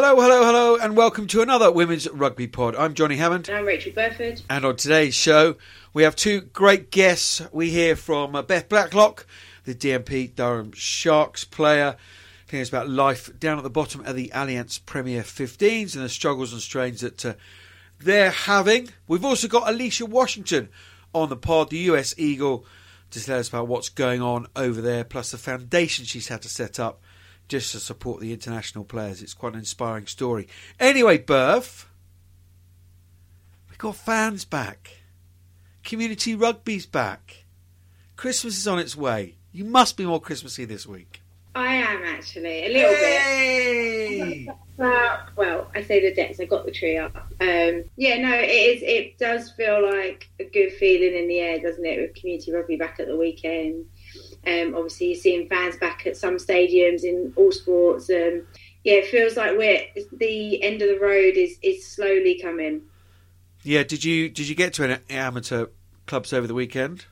Hello, hello, hello, and welcome to another Women's Rugby Pod. I'm Johnny Hammond. I'm Rachel Burford. And on today's show, we have two great guests. We hear from uh, Beth Blacklock, the DMP Durham Sharks player, telling us about life down at the bottom of the Allianz Premier 15s and the struggles and strains that uh, they're having. We've also got Alycia Washington on the pod, the US Eagle, to tell us about what's going on over there, plus the foundation she's had to set up just to support the international players. It's quite an inspiring story. Anyway, Berth, we've got fans back. Community rugby's back. Christmas is on its way. You must be more Christmassy this week. I am actually a little Hey! bit. Uh, well, I say the decks. I got the tree up. Um, yeah, no, it is. It does feel like a good feeling in the air, doesn't it? With community rugby back at the weekend. Um, obviously, you're seeing fans back at some stadiums in all sports. Um, yeah, it feels like we're the end of the road is is slowly coming. Yeah, did you did you get to an amateur clubs over the weekend?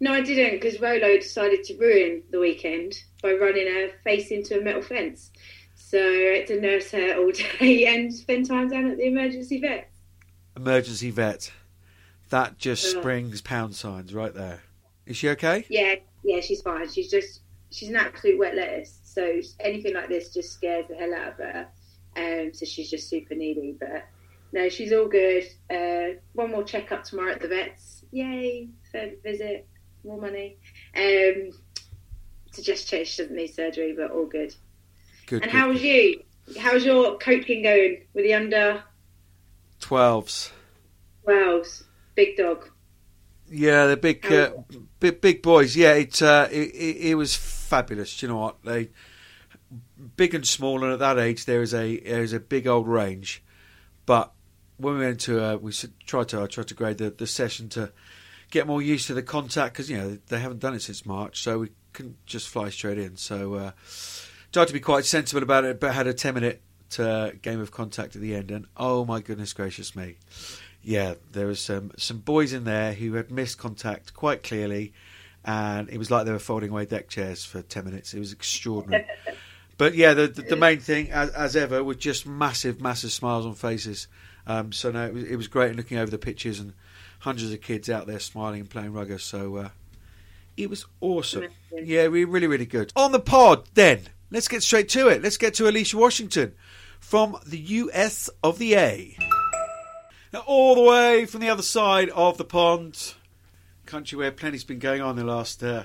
No, I didn't because Rolo decided to ruin the weekend by running her face into a metal fence. So I had to nurse her all day and spend time down at the emergency vet. Emergency vet. That just Yeah. springs pound signs right there. Is she okay? Yeah, yeah, she's fine. She's just she's an absolute wet lettuce. So anything like this just scares the hell out of her. Um, so she's just super needy. But no, she's all good. Uh, one more checkup tomorrow at the vets. Yay! Third visit, more money. Um, to just check she doesn't need surgery, but all good. Good. And good, how was you? How's your coaching going with the under Twelves. 12s? Big dog. Yeah, the big, uh, big, big boys. Yeah, it, uh, it, it it was fabulous. Do you know what? They big and small, and at that age, there is a there is a big old range. But when we went to, uh, we tried to I tried to grade the, the session to get more used to the contact because you know they haven't done it since March, so we couldn't just fly straight in. So uh, tried to be quite sensible about it, but had a ten minute uh, game of contact at the end, and oh my goodness gracious me! Yeah, there was some some boys in there who had missed contact quite clearly, and it was like they were folding away deck chairs for ten minutes. It was extraordinary. but yeah, the, the the main thing, as, as ever, was just massive, massive smiles on faces. Um, so no, it was, it was great looking over the pitches and hundreds of kids out there smiling and playing rugby. So uh, it was awesome. Yeah, we really, really good. On the pod, then let's get straight to it. Let's get to Alycia Washington from the US of the A. All the way from the other side of the pond, country where plenty's been going on in the last uh,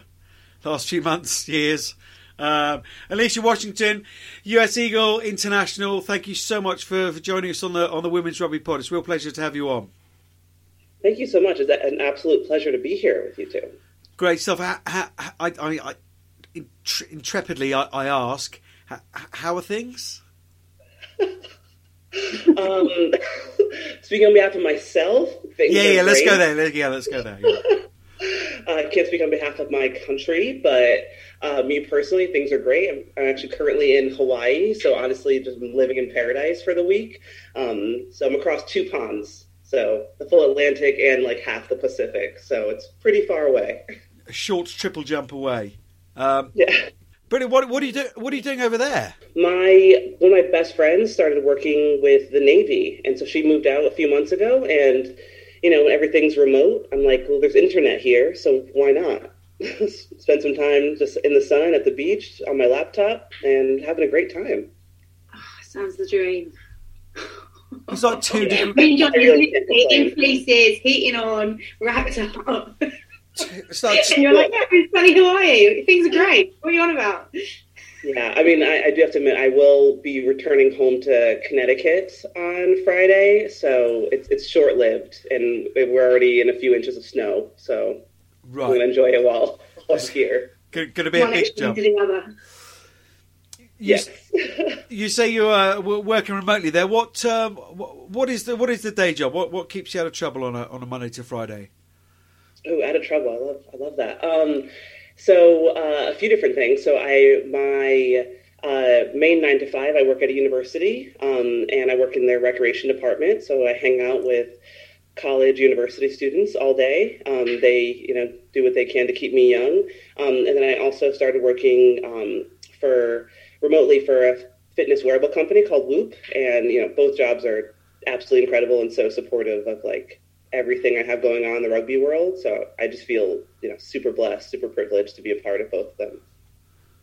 last few months, years. Um, Alycia Washington, US Eagle International. Thank you so much for, for joining us on the on the Women's Rugby Pod. It's a real pleasure to have you on. Thank you so much. It's an absolute pleasure to be here with you two. Great stuff. Ha- I, I, I, intrepidly, I, I ask, ha- how are things? Um, speaking on behalf of myself, things Yeah, yeah. Let's go there. Yeah, let's go there. yeah. Uh, I can't speak on behalf of my country, but uh, me personally, things are great. I'm, I'm actually currently in Hawaii, so honestly, just been living in paradise for the week. Um, so I'm across two ponds, so the full Atlantic and like half the Pacific. So it's pretty far away. A short triple jump away. Um, Yeah. Brilliant. What, what are you do, What are you doing over there? My one of my best friends started working with the Navy, and so she moved out a few months ago. And you know, everything's remote, I'm like, well, there's internet here, so why not? Spend some time just in the sun at the beach on my laptop and having a great time. Oh, sounds the dream. It's like two different. Me and Johnny I really literally can't in fleeces, heating on, wrapped up. It's like and you're like, yeah, it's sunny Hawaii. Things are great. What are you on about? Yeah, I mean, I, I do have to admit, I will be returning home to Connecticut on Friday, so it's it's short lived, and we're already in a few inches of snow, so I'm going to enjoy it while while here. Going to be a big jump. to the other. You, Yes. you say you are working remotely there. What um, wh- what is the what is the day job? What what keeps you out of trouble on a on a Monday to Friday? Oh, out of trouble. I love I love that. Um, so uh, a few different things. So I my uh, main nine to five. I work at a university, um, and I work in their recreation department. So I hang out with college, university students all day. Um, they you know do what they can to keep me young. Um, and then I also started working um, for remotely for a fitness wearable company called Whoop, and you know both jobs are absolutely incredible and so supportive of like everything I have going on in the rugby world. So I just feel you know super blessed, super privileged to be a part of both of them.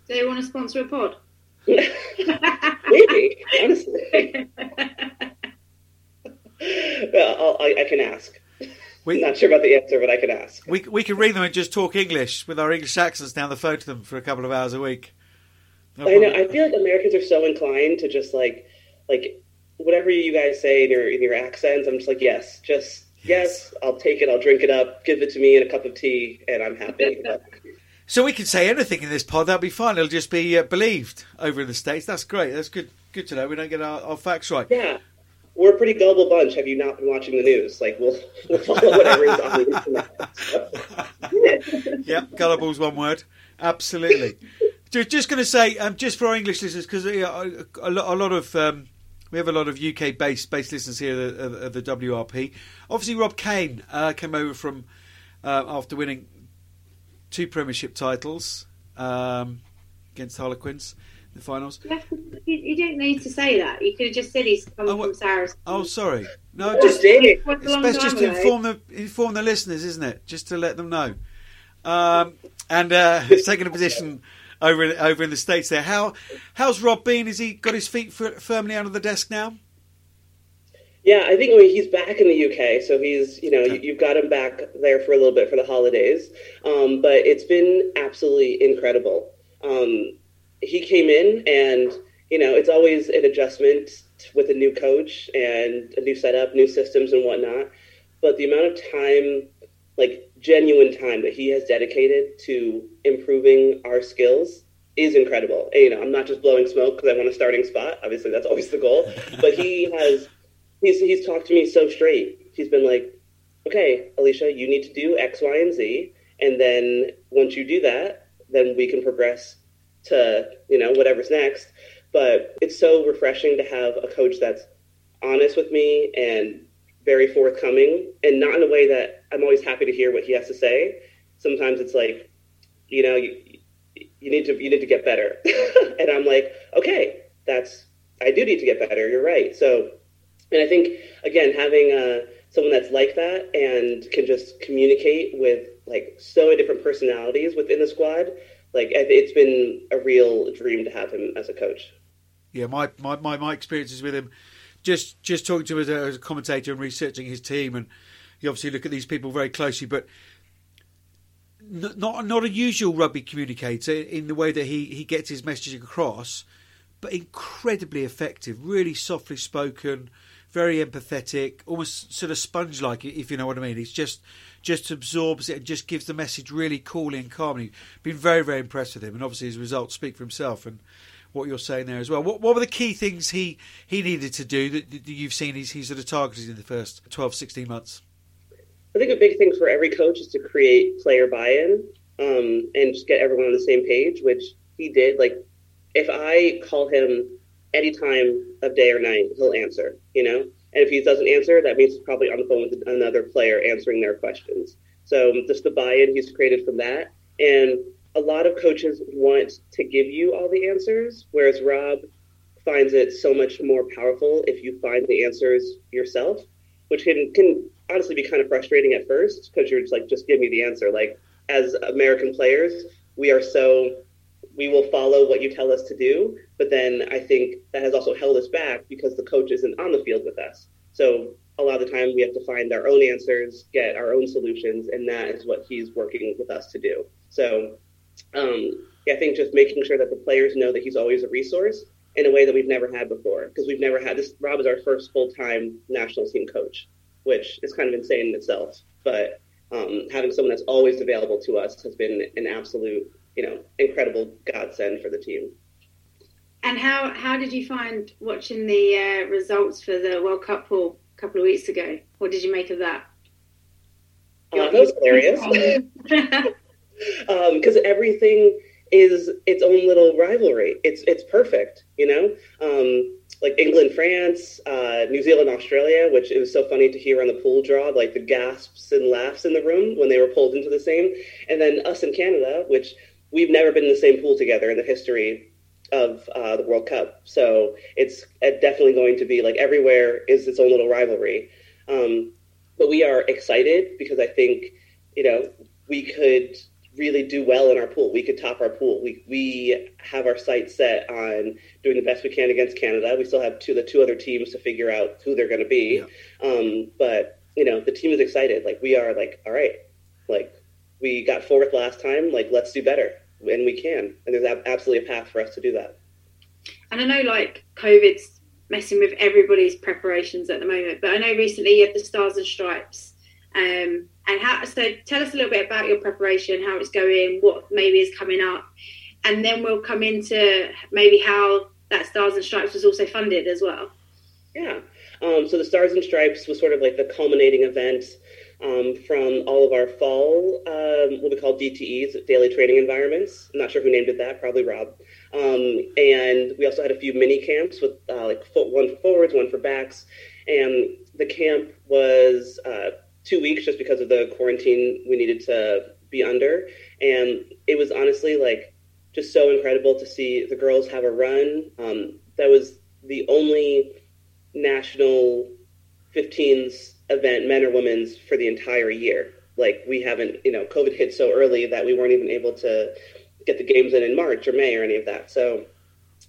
Do they want to sponsor a pod? Maybe, honestly. well, I, I can ask. We, Not sure about the answer, but I can ask. We we can read them and just talk English with our English accents down the phone to them for a couple of hours a week. No I know. I feel like Americans are so inclined to just like like whatever you guys say in your in your accents. I'm just like yes, just yes. I'll take it. I'll drink it up. Give it to me in a cup of tea, and I'm happy. so we can say anything in this pod. That'll be fine. It'll just be uh, believed over in the states. That's great. That's good. Good to know. We don't get our, our facts right. Yeah we're a pretty gullible bunch. Have you not been watching the news? Like we'll, we'll follow whatever is on the internet. yep, gullible's one word. Absolutely. just, just going to say, um, just for our English listeners, because uh, a, a, lot of um, we have a lot of UK based based listeners here at the, WRP. Obviously, Rob Cain uh, came over from uh, after winning two Premiership titles um, against Harlequins in the finals. You, to, you, you, don't need to say that. You could have just said he's come oh, from Saracens. Oh, sorry. No, just it's best just to inform the inform the listeners, isn't it? Just to let them know. Um, and uh, taking a position over in, over in the states there. How how's Rob been? Has he got his feet f- firmly under the desk now? Yeah, I think I mean, he's back in the UK, so he's you know okay. you, have got him back there for a little bit for the holidays. Um, but it's been absolutely incredible. Um, he came in and you know it's always an adjustment with a new coach and a new setup new systems and whatnot but the amount of time like genuine time that he has dedicated to improving our skills is incredible. And, you know i'm not just blowing smoke because i want a starting spot. Obviously that's always the goal. But he has he's, he's talked to me so straight. He's been like okay alycia you need to do x y and z. And then once you do that then we can progress to you know whatever's next. But it's so refreshing to have a coach that's honest with me and very forthcoming, and not in a way that I'm always happy to hear what he has to say. Sometimes it's like, you know, you, you need to you need to get better, and I'm like, okay, that's I do need to get better. You're right. So, and I think again having uh, someone that's like that and can just communicate with like so many different personalities within the squad like it's been a real dream to have him as a coach. Yeah, my my my, my experiences with him, just just talking to him as a, as a commentator and researching his team, and you obviously look at these people very closely, but not not a usual rugby communicator in the way that he, he gets his message across, but incredibly effective, really softly spoken, very empathetic, almost sort of sponge like, if you know what I mean. He's just just absorbs it and just gives the message really coolly and calmly. Been very, very impressed with him, and obviously his results speak for himself and what you're saying there as well. What, what were the key things he, he needed to do that, you've seen he's, he's sort of targeted in the first 12, 16 months? I think a big thing for every coach is to create player buy-in um, and just get everyone on the same page, which he did. Like, if I call him any time of day or night, he'll answer, you know? And if he doesn't answer, that means he's probably on the phone with another player answering their questions. So just the buy-in he's created from that. And a lot of coaches want to give you all the answers, whereas Rob finds it so much more powerful if you find the answers yourself, which can, can honestly be kind of frustrating at first because you're just like, just give me the answer. Like as American players, we are so we will follow what you tell us to do. But then I think that has also held us back because the coach isn't on the field with us. So a lot of the time we have to find our own answers, get our own solutions, and that is what he's working with us to do. So um, yeah, I think just making sure that the players know that he's always a resource in a way that we've never had before because we've never had this. Rob is our first full time national team coach, which is kind of insane in itself. But um, having someone that's always available to us has been an absolute you know, incredible godsend for the team. And how how did you find watching the uh, results for the World Cup pool a couple of weeks ago? What did you make of that? Uh, that was hilarious. Because um, everything is its own little rivalry. It's it's perfect, you know. Um, like England, France, uh, New Zealand, Australia, which it was so funny to hear on the pool draw, like the gasps and laughs in the room when they were pulled into the same, and then us in Canada, which we've never been in the same pool together in the history of uh, the World Cup. So it's definitely going to be like everywhere is its own little rivalry. Um, but we are excited because I think you know we could really do well in our pool. We could top our pool. We we have our sights set on doing the best we can against Canada. We still have two the two other teams to figure out who they're going to be. Yeah. Um, but you know the team is excited. Like we are. Like all right, like we got fourth last time. Like let's do better, and we can. And there's absolutely a path for us to do that. And I know like COVID's messing with everybody's preparations at the moment, but I know recently you had the Stars and Stripes. Um, and how so tell us a little bit about your preparation how it's going what maybe is coming up. And then we'll come into maybe how that stars and stripes was also funded as well. Yeah. Um, so the stars and stripes was sort of like the culminating event um, from all of our fall um, what we call dtes daily training environments. I'm not sure who named it that probably rob. Um, and we also had a few mini camps with uh, like one for forwards one for backs. And the camp was uh, two weeks just because of the quarantine we needed to be under. And it was honestly like just so incredible to see the girls have a run. Um, that was the only national 15s event, men or women's, for the entire year. Like we haven't, you know, COVID hit so early that we weren't even able to get the games in in March or May or any of that. So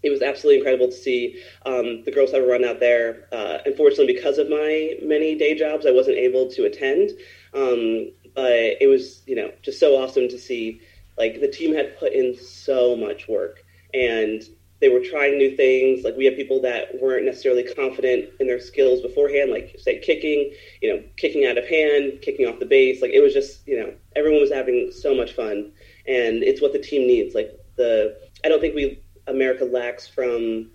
it was absolutely incredible to see um, the girls have a run out there. Uh, unfortunately, because of my many day jobs, I wasn't able to attend. Um, but it was, you know, just so awesome to see. Like the team had put in so much work, and they were trying new things. Like we had people that weren't necessarily confident in their skills beforehand, like say kicking, you know, kicking out of hand, kicking off the base. Like it was just, you know, everyone was having so much fun, and it's what the team needs. Like the, I don't think we America lacks from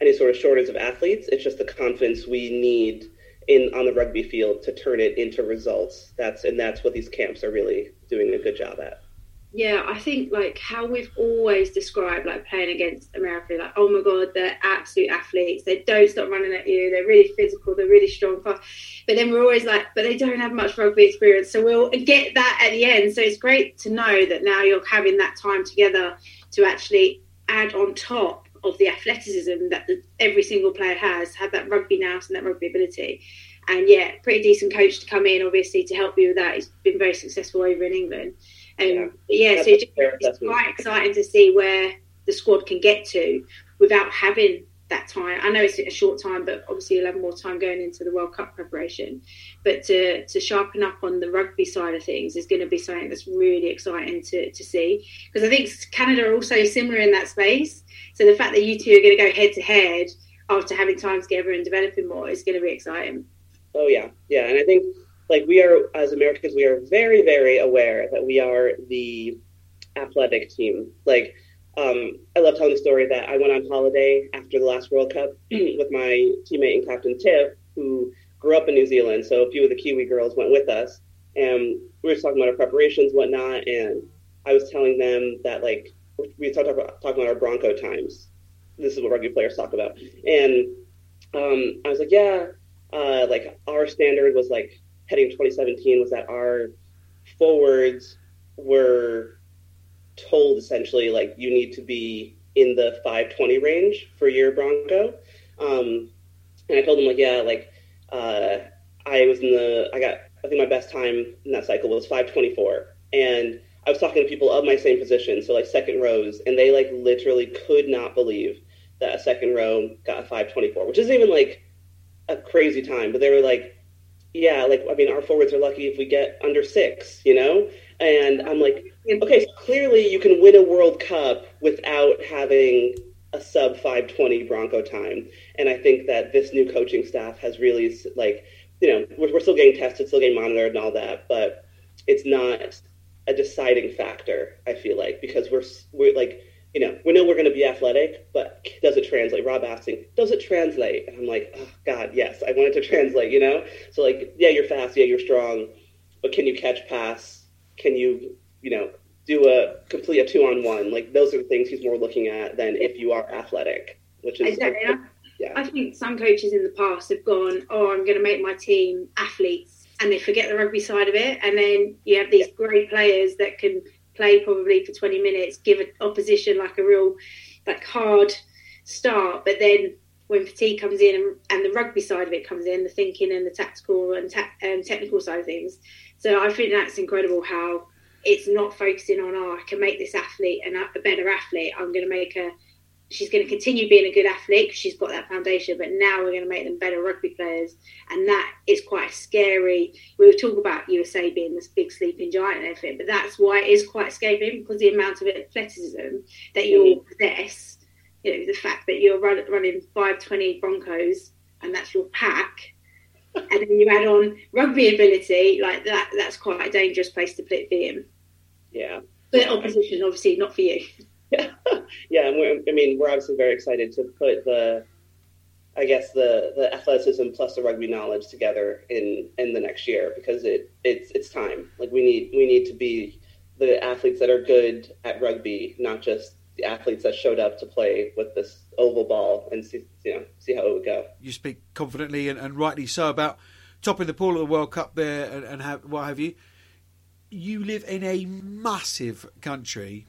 any sort of shortage of athletes. It's just the confidence we need in on the rugby field to turn it into results. That's and that's what these camps are really doing a good job at. Yeah, I think like how we've always described like playing against America, like oh my god, they're absolute athletes. They don't stop running at you. They're really physical. They're really strong. But then we're always like, but they don't have much rugby experience. So we'll get that at the end. So it's great to know that now you're having that time together to actually add on top of the athleticism that the, every single player has, have that rugby nous and that rugby ability. And yeah, pretty decent coach to come in, obviously, to help you with that. He's been very successful over in England. Um, yeah, yeah so it's quite exciting to see where the squad can get to without having that time. I know it's a short time, but obviously you'll have more time going into the World Cup preparation. But to, to sharpen up on the rugby side of things is going to be something that's really exciting to, to see. Because I think Canada are also similar in that space. So the fact that you two are going to go head to head after having time together and developing more is going to be exciting. Oh, yeah. Yeah. And I think, like, we are, as Americans, we are very, very aware that we are the athletic team. Like, um, I love telling the story that I went on holiday after the last World Cup with my teammate and captain Tiff, who grew up in New Zealand. So a few of the Kiwi girls went with us, and we were talking about our preparations, whatnot. And I was telling them that like we talked about talking about our Bronco times. This is what rugby players talk about, and um, I was like, yeah, uh, like our standard was like heading 2017 was that our forwards were told essentially like you need to be in the 520 range for your Bronco. Um, and I told him like, yeah, like uh, I was in the, I got, I think my best time in that cycle was 524. And I was talking to people of my same position, so like second rows, and they like literally could not believe that a second row got a 524, which isn't even like a crazy time, but they were like, yeah, like, I mean, our forwards are lucky if we get under six, you know? And I'm like, okay, so clearly you can win a World Cup without having a sub 520 Bronco time. And I think that this new coaching staff has really, like, you know, we're, we're still getting tested, still getting monitored and all that, but it's not a deciding factor, I feel like, because we're, we're like, you know, we know we're going to be athletic, but does it translate? Rob asking, does it translate? And I'm like, oh, God, yes, I want it to translate, you know? So, like, yeah, you're fast, yeah, you're strong, but can you catch pass? Can you, you know, do a complete a two on one? Like those are the things he's more looking at than if you are athletic, which is exactly. yeah. I think some coaches in the past have gone, oh, I'm going to make my team athletes, and they forget the rugby side of it, and then you have these yeah. great players that can play probably for 20 minutes, give an opposition like a real like hard start, but then when fatigue comes in and, and, the rugby side of it comes in, the thinking and the tactical and ta- um, technical side of things. So I think that's incredible how it's not focusing on oh I can make this athlete and a better athlete. I'm going to make her. She's going to continue being a good athlete because she's got that foundation. But now we're going to make them better rugby players, and that is quite scary. We were talking about USA being this big sleeping giant and everything, but that's why it is quite scary because the amount of athleticism that you all mm. possess you know the fact that you're run, running 520 Broncos and that's your pack, and then you add on rugby ability, like that, that's quite a dangerous place to put in. Yeah. But opposition, obviously, not for you. Yeah, yeah. I mean, we're obviously very excited to put the, I guess the the athleticism plus the rugby knowledge together in in the next year because it it's it's time. Like we need we need to be the athletes that are good at rugby, not just the athletes that showed up to play with this oval ball and see you know see how it would go. You speak confidently and, and rightly so about topping the pool of the World Cup there and, and have, what have you. You live in a massive country.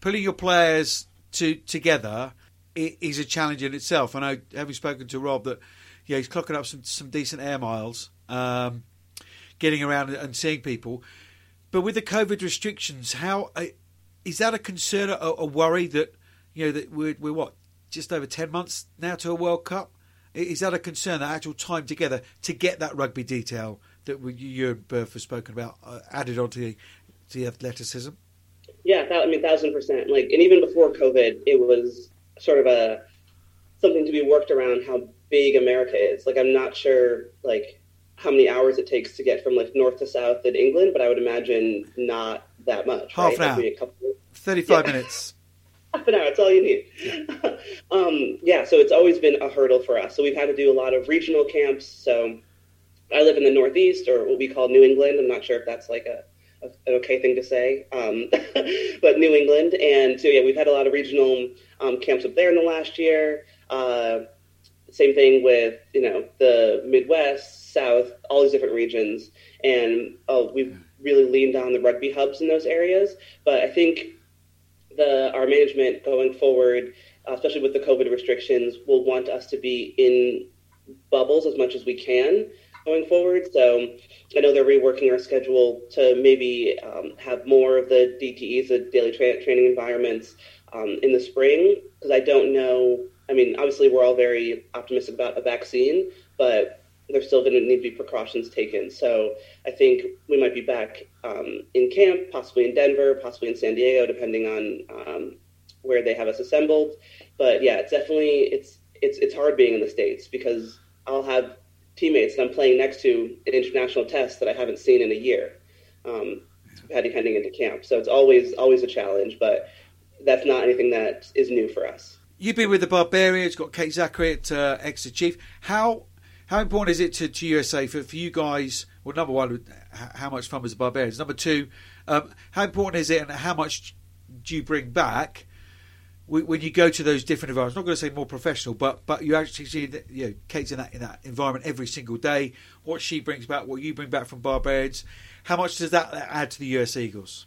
Pulling your players to together is a challenge in itself. I know, having spoken to Rob, that yeah, he's clocking up some some decent air miles, um, getting around and seeing people. But with the COVID restrictions, how uh, is that a concern, a, a worry that you know that we're, we're what just over ten months now to a World Cup? Is that a concern? That actual time together to get that rugby detail that you and Berth have spoken about uh, added onto the, to the athleticism? Yeah, that, I mean, thousand percent. Like, and even before COVID, it was sort of a something to be worked around how big America is. Like, I'm not sure like how many hours it takes to get from like north to south in England, but I would imagine not that much. Half right? an hour. a Couple... Thirty-five yeah. minutes. Half an hour. That's all you need. Yeah. um, yeah. So it's always been a hurdle for us. So we've had to do a lot of regional camps. So I live in the Northeast, or what we call New England. I'm not sure if that's like a, a an okay thing to say, um, but New England. And so yeah, we've had a lot of regional um, camps up there in the last year. Uh, same thing with you know the Midwest, South, all these different regions, and oh, we've really leaned on the rugby hubs in those areas. But I think the our management going forward, especially with the COVID restrictions, will want us to be in bubbles as much as we can going forward. So I know they're reworking our schedule to maybe um, have more of the DTEs, the daily tra- training environments, um, in the spring because I don't know I mean, obviously, we're all very optimistic about a vaccine, but there's still going to need to be precautions taken. So I think we might be back um, in camp, possibly in Denver, possibly in San Diego, depending on um, where they have us assembled. But yeah, it's definitely it's it's it's hard being in the states because I'll have teammates that I'm playing next to in international tests that I haven't seen in a year, um, heading into camp. So it's always always a challenge, but that's not anything that is new for us. You've been with the Barbarians, got Kate Zackary at uh, Exeter Chief. How how important is it to, to USA for, for you guys? Well, number one, how much fun was the Barbarians? Number two, um, how important is it and how much do you bring back when you go to those different environments? I'm not going to say more professional, but but you actually see that you know Kate's in that in that environment every single day. What she brings back, what you bring back from Barbarians, how much does that add to the US Eagles?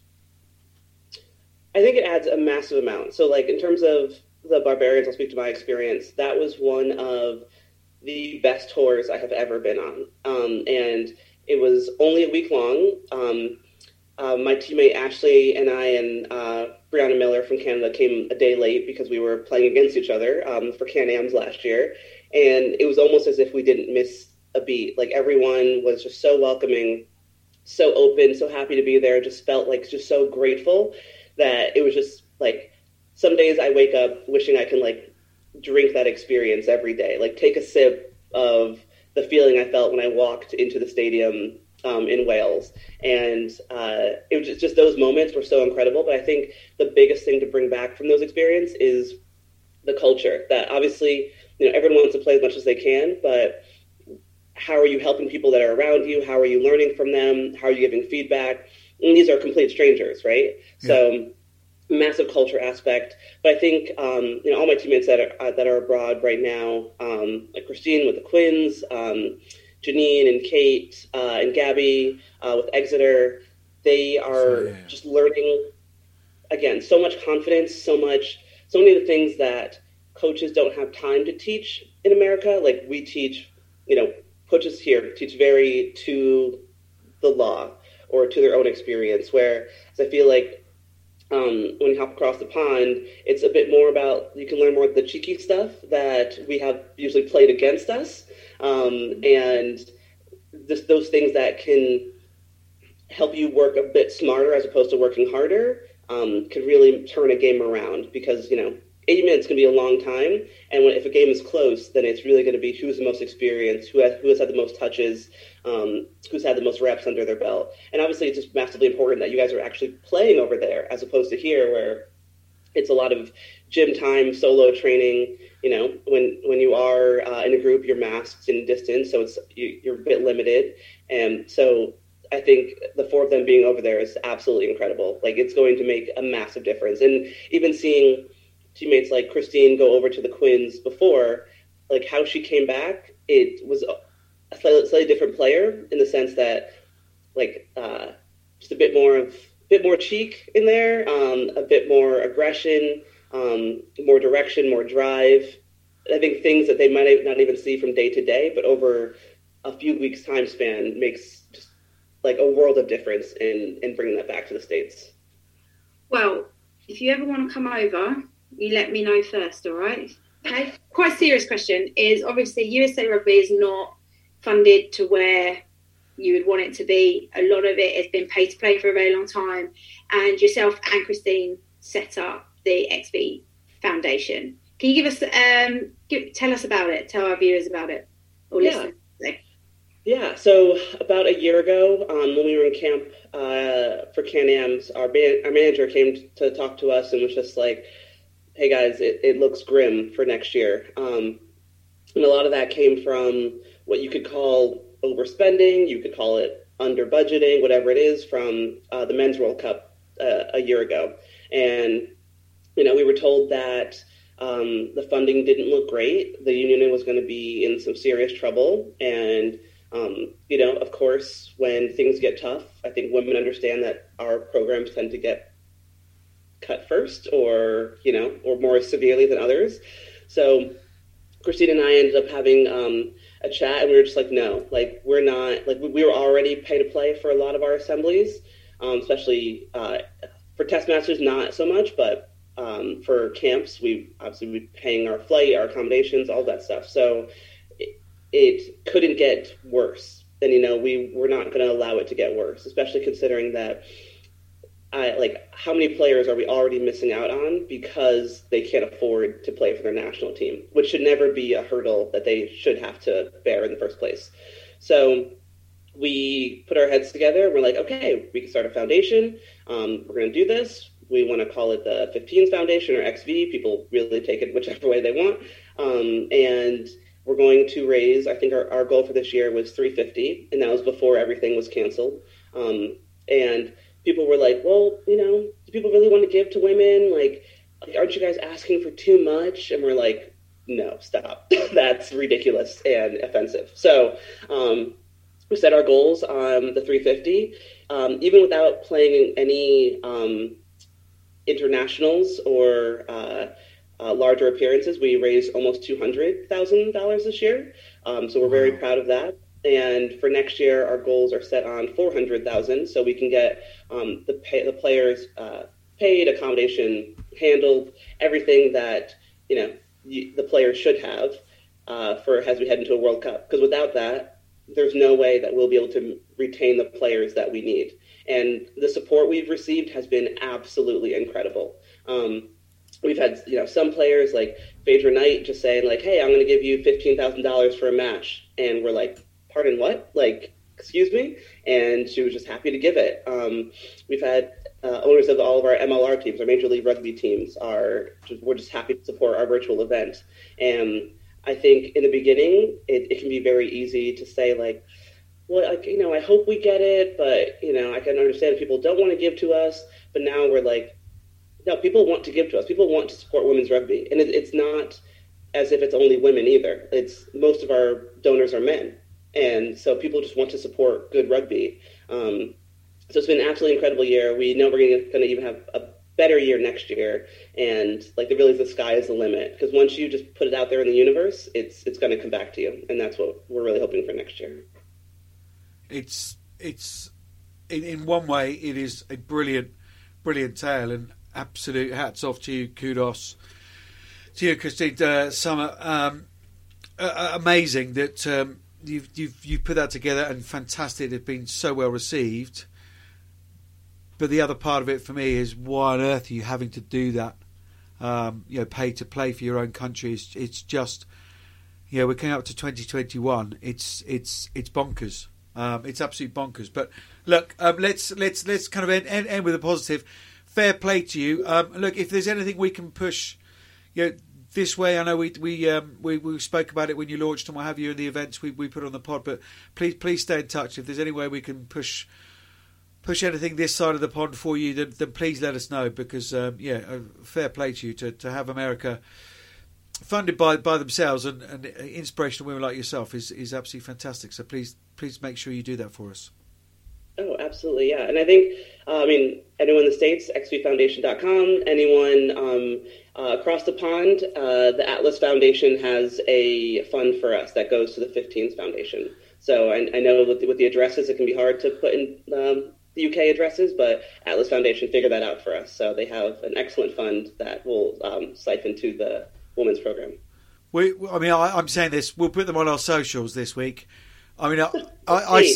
I think it adds a massive amount. So, like in terms of the Barbarians, I'll speak to my experience. That was one of the best tours I have ever been on. Um, and it was only a week long. Um, uh, my teammate Ashley and I and uh, Brianna Miller from Canada came a day late because we were playing against each other um, for Can Ams last year. And it was almost as if we didn't miss a beat. Like everyone was just so welcoming, so open, so happy to be there. Just felt like just so grateful that it was just like some days I wake up wishing I can like drink that experience every day, like take a sip of the feeling I felt when I walked into the stadium um, in Wales. And uh, it was just, just, those moments were so incredible. But I think the biggest thing to bring back from those experiences is the culture. That obviously, you know, everyone wants to play as much as they can, but how are you helping people that are around you? How are you learning from them? How are you giving feedback? And these are complete strangers, right? Yeah. So massive culture aspect. But I think um, you know all my teammates that are uh, that are abroad right now, um, like Kristine with the Quins, um, Janine and Kate uh, and Gabby uh, with Exeter, they are yeah. just learning again so much confidence, so much so many of the things that coaches don't have time to teach in America. Like we teach, you know, coaches here teach very to the law or to their own experience. Whereas I feel like um, when you hop across the pond, it's a bit more about you can learn more of the cheeky stuff that we have usually played against us, um, and just those things that can help you work a bit smarter as opposed to working harder um, could really turn a game around because you know 80 minutes can be a long time, and when, if a game is close, then it's really going to be who's the most experienced, who has, who has had the most touches, um, who's had the most reps under their belt. And obviously, it's just massively important that you guys are actually playing over there, as opposed to here, where it's a lot of gym time, solo training. You know, when when you are uh, in a group, you're masked in distance, so it's you, you're a bit limited, and so I think the four of them being over there is absolutely incredible. Like it's going to make a massive difference, and even seeing teammates like Kristine go over to the Quins before, like how she came back, it was a slightly, slightly different player in the sense that, like, uh, just a bit more of bit more cheek in there, um, a bit more aggression, um, more direction, more drive. I think things that they might not even see from day to day, but over a few weeks time span makes just like a world of difference in in bringing that back to the states. Well, if you ever want to come over, you let me know first, all right? Okay. Quite a serious question is obviously USA Rugby is not funded to where you would want it to be. A lot of it has been pay to play for a very long time, and yourself and Kristine set up the XV Foundation. Can you give us um, give, tell us about it? Tell our viewers about it or yeah. Yeah, so about a year ago, um, when we were in camp uh, for Can Am's, our, our manager came to talk to us and was just like, hey guys, it, it looks grim for next year. Um, and a lot of that came from what you could call overspending, you could call it under budgeting, whatever it is, from uh, the Men's World Cup uh, a year ago. And, you know, we were told that um, the funding didn't look great. The union was going to be in some serious trouble. And, um, you know, of course, when things get tough, I think women understand that our programs tend to get cut first or, you know, or more severely than others. So Kristine and I ended up having um, a chat and we were just like, no, like we're not, like we were already pay to play for a lot of our assemblies, um, especially uh, for test masters, not so much, but um, for camps, we obviously be paying our flight, our accommodations, all that stuff. So it, it couldn't get worse. And, you know, we were not going to allow it to get worse, especially considering that I, like how many players are we already missing out on because they can't afford to play for their national team, which should never be a hurdle that they should have to bear in the first place. So we put our heads together. We're like, okay, we can start a foundation. Um, we're going to do this. We want to call it the 15s Foundation or XV. People really take it whichever way they want. Um, and we're going to raise. I think our, our goal for this year was 350, and that was before everything was canceled. Um, and people were like, well, you know, do people really want to give to women? Like, aren't you guys asking for too much? And we're like, no, stop. That's ridiculous and offensive. So um, we set our goals on the 350. Um, even without playing any um, internationals or uh, uh, larger appearances, we raised almost $200,000 this year. Um, so we're very proud of that. And for next year, our goals are set on 400,000, so we can get um, the pay, the players uh, paid, accommodation handled, everything that you know you, the players should have uh, for as we head into a World Cup. Because without that, there's no way that we'll be able to retain the players that we need. And the support we've received has been absolutely incredible. Um, we've had you know some players like Phaedra Knight just saying like, "Hey, I'm going to give you fifteen thousand dollars for a match," and we're like, pardon what? Like, excuse me? And she was just happy to give it. Um, we've had uh, owners of all of our MLR teams, our Major League Rugby teams, are just, we're just happy to support our virtual event. And I think in the beginning, it, it can be very easy to say like, well, like, you know, I hope we get it, but you know, I can understand if people don't want to give to us. But now we're like, no, people want to give to us. People want to support women's rugby, and it, it's not as if it's only women either. It's most of our donors are men, and so people just want to support good rugby. Um, so it's been an absolutely incredible year. We know we're going to even have a better year next year, and like the really the sky is the limit because once you just put it out there in the universe, it's it's going to come back to you, and that's what we're really hoping for next year. It's it's in, in one way it is a brilliant brilliant tale and absolute hats off to you, kudos to you, Kristine uh, Sommer. Um, uh, amazing that um, you've you've you've put that together and fantastic. It's been so well received. But the other part of it for me is why on earth are you having to do that? Um, you know, pay to play for your own country. It's, it's just, you know, we're coming up to 2021. It's it's it's bonkers. Um, it's absolute bonkers. But look, um, let's let's let's kind of end, end, end, with a positive. Fair play to you. Um, look, if there's anything we can push, you know, this way. I know we we um, we, we spoke about it when you launched and what have you in the events we, we put on the pod. But please please stay in touch. If there's any way we can push push anything this side of the pond for you, then, then please let us know because um, yeah, fair play to you to, to have America funded by by themselves and, and inspirational women like yourself is is absolutely fantastic. So please please make sure you do that for us. Oh, absolutely, yeah. And I think, uh, I mean, anyone in the States, xvfoundation.com, anyone um, uh, across the pond, uh, the Atlas Foundation has a fund for us that goes to the 15s Foundation. So I, I know with the, with the, addresses, it can be hard to put in um, the UK addresses, but Atlas Foundation figured that out for us. So they have an excellent fund that will um, siphon to the women's program. We, I mean, I, am saying this. We'll put them on our socials this week. I mean, I, I, I,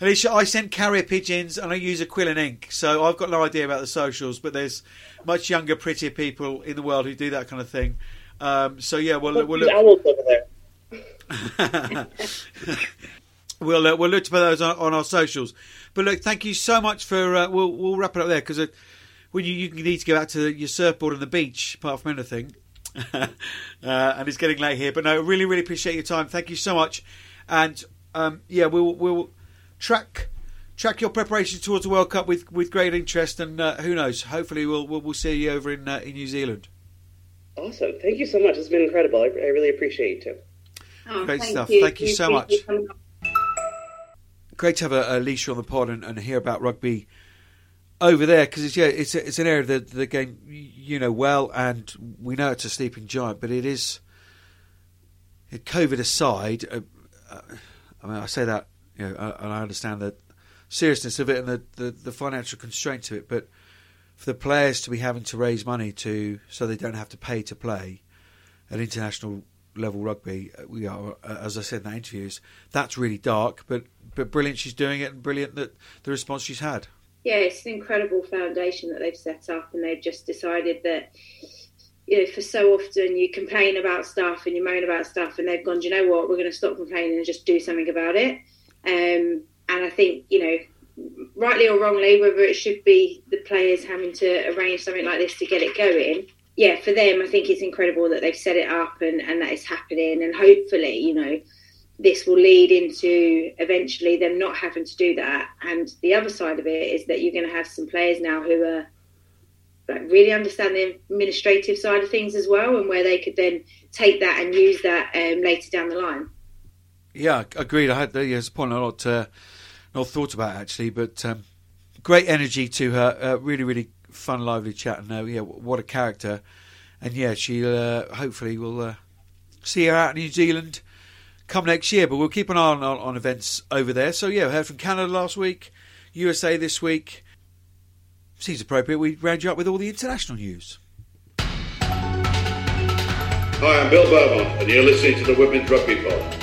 Alycia, I send carrier pigeons and I use a quill and ink, so I've got no idea about the socials. But there's much younger, prettier people in the world who do that kind of thing. Um, so yeah, we'll, we'll look. Owls over there. we'll uh, we'll look to put those on, on, our socials. But look, thank you so much for. Uh, we'll we'll wrap it up there because uh, when you, you need to go back to your surfboard on the beach, apart from anything. uh, and it's getting late here, but no, really, really appreciate your time. Thank you so much, and um, yeah, we'll we'll track track your preparations towards the World Cup with, with great interest, and uh, who knows? Hopefully, we'll, we'll, we'll see you over in uh, in New Zealand. Awesome! Thank you so much. It's been incredible. I, I really appreciate you too. Oh, great thank stuff. You. Thank you so much. Great to have a, Alycia on the pod and, and hear about rugby over there because it's yeah it's it's an area of the, the game you know well and we know it's a sleeping giant, but it is. COVID aside, uh, uh, I mean I say that you know, and I understand the seriousness of it and the, the, the financial constraints of it, but for the players to be having to raise money to so they don't have to pay to play at international level rugby, uh, we are, uh, as I said in the interviews, that's really dark, but but brilliant she's doing it and brilliant that the response she's had. Yeah, it's an incredible foundation that they've set up, and they've just decided that you know, for so often you complain about stuff and you moan about stuff, and they've gone, you know what? We're going to stop complaining and just do something about it. Um, and I think, you know, rightly or wrongly, whether it should be the players having to arrange something like this to get it going, yeah, for them, I think it's incredible that they've set it up and, and that it's happening. And hopefully, you know, this will lead into eventually them not having to do that. And the other side of it is that you're going to have some players now who are like really understand the administrative side of things as well, and where they could then take that and use that um, later down the line. Yeah, agreed. I had the yes, point I not uh, not thought about actually, but um, great energy to her. Uh, really, really fun, lively chat. And uh, yeah, what a character. And yeah, she uh, hopefully will uh, see her out in New Zealand come next year. But we'll keep an eye on, on, on events over there. So yeah, heard from Canada last week, USA this week. Seems appropriate. We round you up with all the international news. Hi, I'm Bill Beaumont, and you're listening to the Women's Rugby Pod.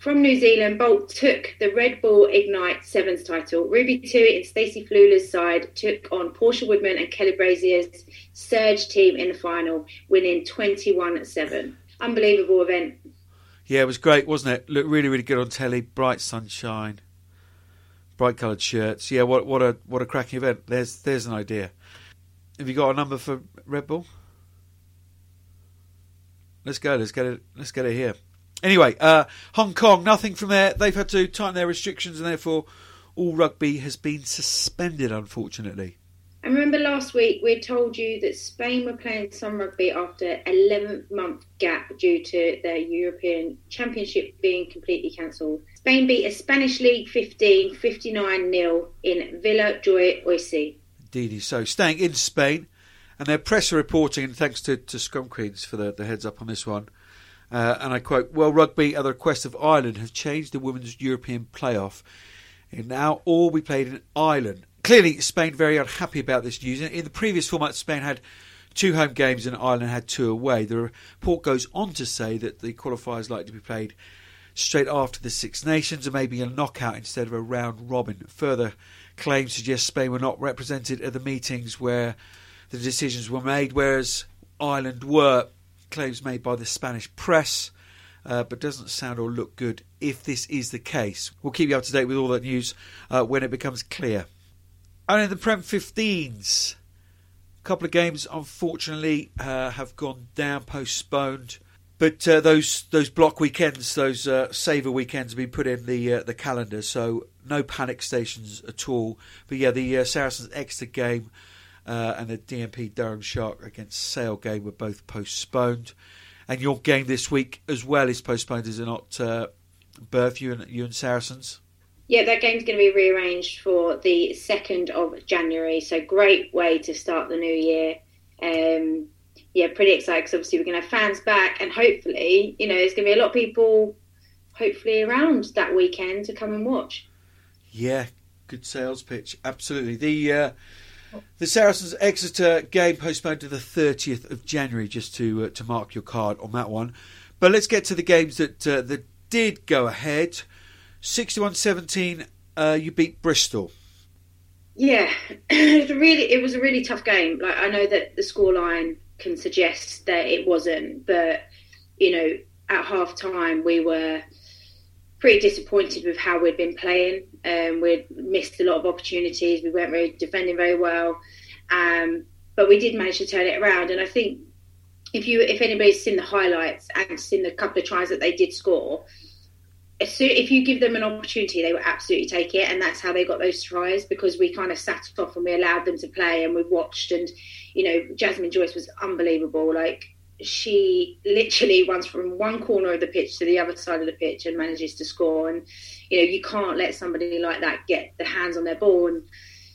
From New Zealand, Bolt took the Red Bull Ignite Sevens title. Ruby Tui and Stacey Fluhler's side took on Portia Woodman and Kelly Brazier's Surge team in the final, winning 21 7. Unbelievable event. Yeah, it was great, wasn't it? Looked really, really good on telly. Bright sunshine, bright coloured shirts. Yeah, what what a what a cracking event. There's there's an idea. Have you got a number for Red Bull? Let's go. Let's get it. Let's get it here. Anyway, uh, Hong Kong, nothing from there. They've had to tighten their restrictions, and therefore all rugby has been suspended, unfortunately. I remember last week we told you that Spain were playing some rugby after 11 month gap due to their European Championship being completely cancelled. Spain beat a Spanish League 15 59 0 in Villajoyosa. Indeed, so staying in Spain, and their press are reporting, and thanks to, to Scrum Queens for the, the heads up on this one. Uh, and I quote, World Rugby, at the request of Ireland, have changed the women's European playoff. And now all we played in Ireland clearly, Spain very unhappy about this news. In the previous format, Spain had two home games and Ireland had two away. The report goes on to say that the qualifiers likely to be played straight after the Six Nations and maybe a knockout instead of a round robin. Further claims suggest Spain were not represented at the meetings where the decisions were made, whereas Ireland were. Claims made by the Spanish press. Uh, but doesn't sound or look good if this is the case. We'll keep you up to date with all that news uh, when it becomes clear. And in the Prem 15s, a couple of games unfortunately uh, have gone down, postponed. But uh, those those block weekends, those uh, saver weekends, have been put in the uh, the calendar, so no panic stations at all. But yeah, the Saracens Exeter game uh, and the DMP Durham Shark against Sale game were both postponed. And your game this week as well is postponed, is it not? Uh, Berth, you and you and Saracens. Yeah, that game's going to be rearranged for the 2nd of January. So, great way to start the new year. Um, yeah, pretty excited because obviously we're going to have fans back, and hopefully, you know, there's going to be a lot of people hopefully around that weekend to come and watch. Yeah, good sales pitch. Absolutely. The uh, the Saracens Exeter game postponed to the 30th of January, just to uh, to mark your card on that one. But let's get to the games that uh, that did go ahead. 61-17, uh, you beat Bristol. Yeah, it was a really it was a really tough game. Like I know that the scoreline can suggest that it wasn't, but you know, at half time we were pretty disappointed with how we'd been playing. Um, we'd missed a lot of opportunities. We weren't really defending very well, um, but we did manage to turn it around. And I think if you if anybody's seen the highlights and seen the couple of tries that they did score, if you give them an opportunity, they will absolutely take it, and that's how they got those tries because we kind of sat off and we allowed them to play, and we watched, and you know, Jasmine Joyce was unbelievable. Like she literally runs from one corner of the pitch to the other side of the pitch and manages to score, and you know, you can't let somebody like that get the hands on their ball. And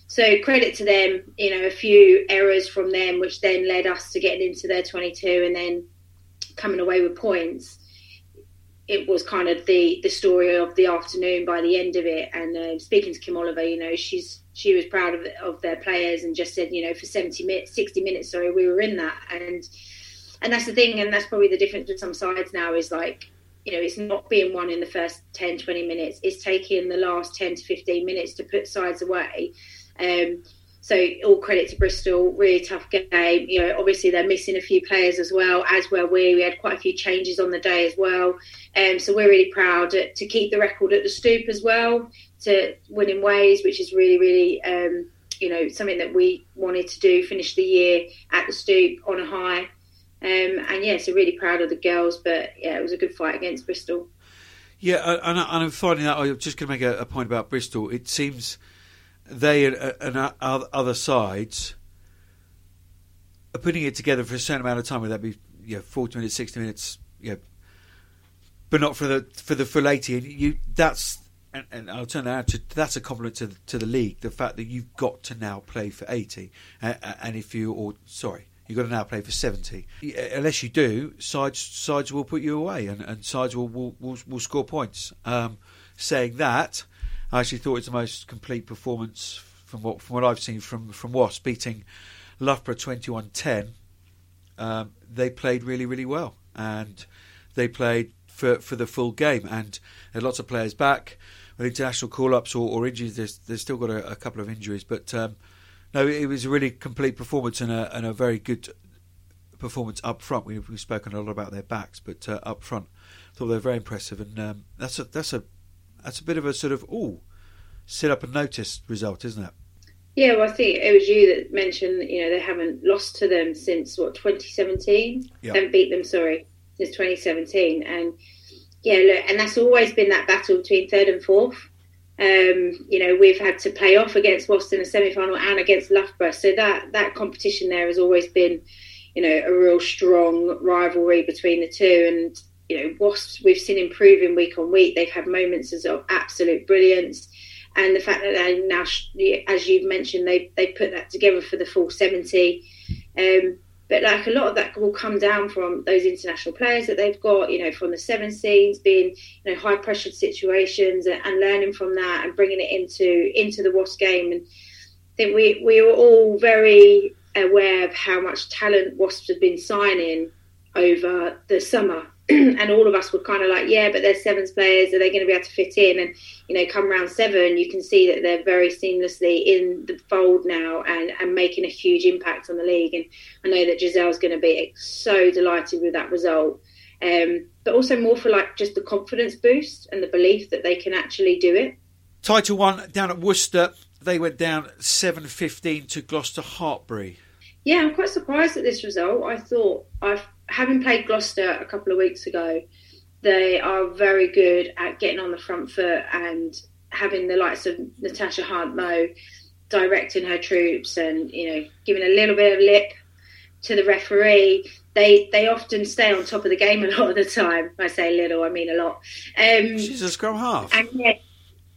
so credit to them, you know, a few errors from them, which then led us to getting into their 22 and then coming away with points it was kind of the the story of the afternoon by the end of it. And uh, speaking to Kim Oliver, you know, she's she was proud of of their players and just said, you know, for seventy minutes, sixty minutes, sorry, we were in that. And and that's the thing, and that's probably the difference with some sides now is like. You know, it's not being won in the first 10, 20 minutes. It's taking the last 10 to 15 minutes to put sides away. Um, so all credit to Bristol, really tough game. You know, obviously they're missing a few players as well, as were we. We had quite a few changes on the day as well. Um, so we're really proud to, keep the record at the Stoop as well, to win in ways, which is really, really, um, you know, something that we wanted to do. Finish the year at the Stoop on a high. Um, and yeah, so really proud of the girls. But yeah, it was a good fight against Bristol. Yeah, and, I'm finding that I'm just going to make a, a point about Bristol. It seems they and, and other sides are putting it together for a certain amount of time, whether that be know, 40 minutes, 60 minutes, know, but not for the for the full 80. And you that's and, and I'll turn that to that's a compliment to to the league, the fact that you've got to now play for 80, uh, and if you or sorry. You've got to now play for 70. Unless you do, sides sides will put you away and, and sides will, will, will, will score points. Um, saying that, I actually thought it was the most complete performance from what from what I've seen from from Wasps beating Loughborough 21-10. Um, they played really really well and they played for for the full game and had lots of players back with international call-ups or, or injuries. There's, there's still got a, a couple of injuries, but um, no, it was a really complete performance and a, and a very good performance up front. We, have spoken a lot about their backs, but uh, up front, thought they were very impressive, and um, that's a that's a that's a bit of a sort of oh, sit up and notice result, isn't it? Yeah, well, I think it was you that mentioned you know they haven't lost to them since what 2017. Yep. Haven't beat them, sorry, since 2017, and yeah, look, and that's always been that battle between third and fourth. Um, you know, we've had to play off against Wasps in a semi-final and against Loughborough, so that that competition there has always been, you know, a real strong rivalry between the two. And you know, Wasps we've seen improving week on week. They've had moments of absolute brilliance, and the fact that they now, as you've mentioned, they they put that together for the full seventy. Um, but like a lot of that will come down from those international players that they've got, you know, from the seven seeds, being you know high pressured situations, and, and, learning from that and bringing it into into the Wasp game. And I think we we were all very aware of how much talent Wasps have been signing over the summer and all of us were kind of like, yeah, but there's sevens players. Are they going to be able to fit in? And you know, come round seven, you can see that they're very seamlessly in the fold now and, and making a huge impact on the league. And I know that Giselle's going to be so delighted with that result. Um, but also more for like just the confidence boost and the belief that they can actually do it. Title one down at Worcester, they went down seven fifteen to Gloucester Hartpury. Yeah, I'm quite surprised at this result. I thought I've having played Gloucester a couple of weeks ago, they are very good at getting on the front foot and having the likes of Natasha Hunt Moe directing her troops and you know giving a little bit of lip to the referee. They they often stay on top of the game a lot of the time. I say little, I mean a lot. Um, She's a scrum half. And yeah.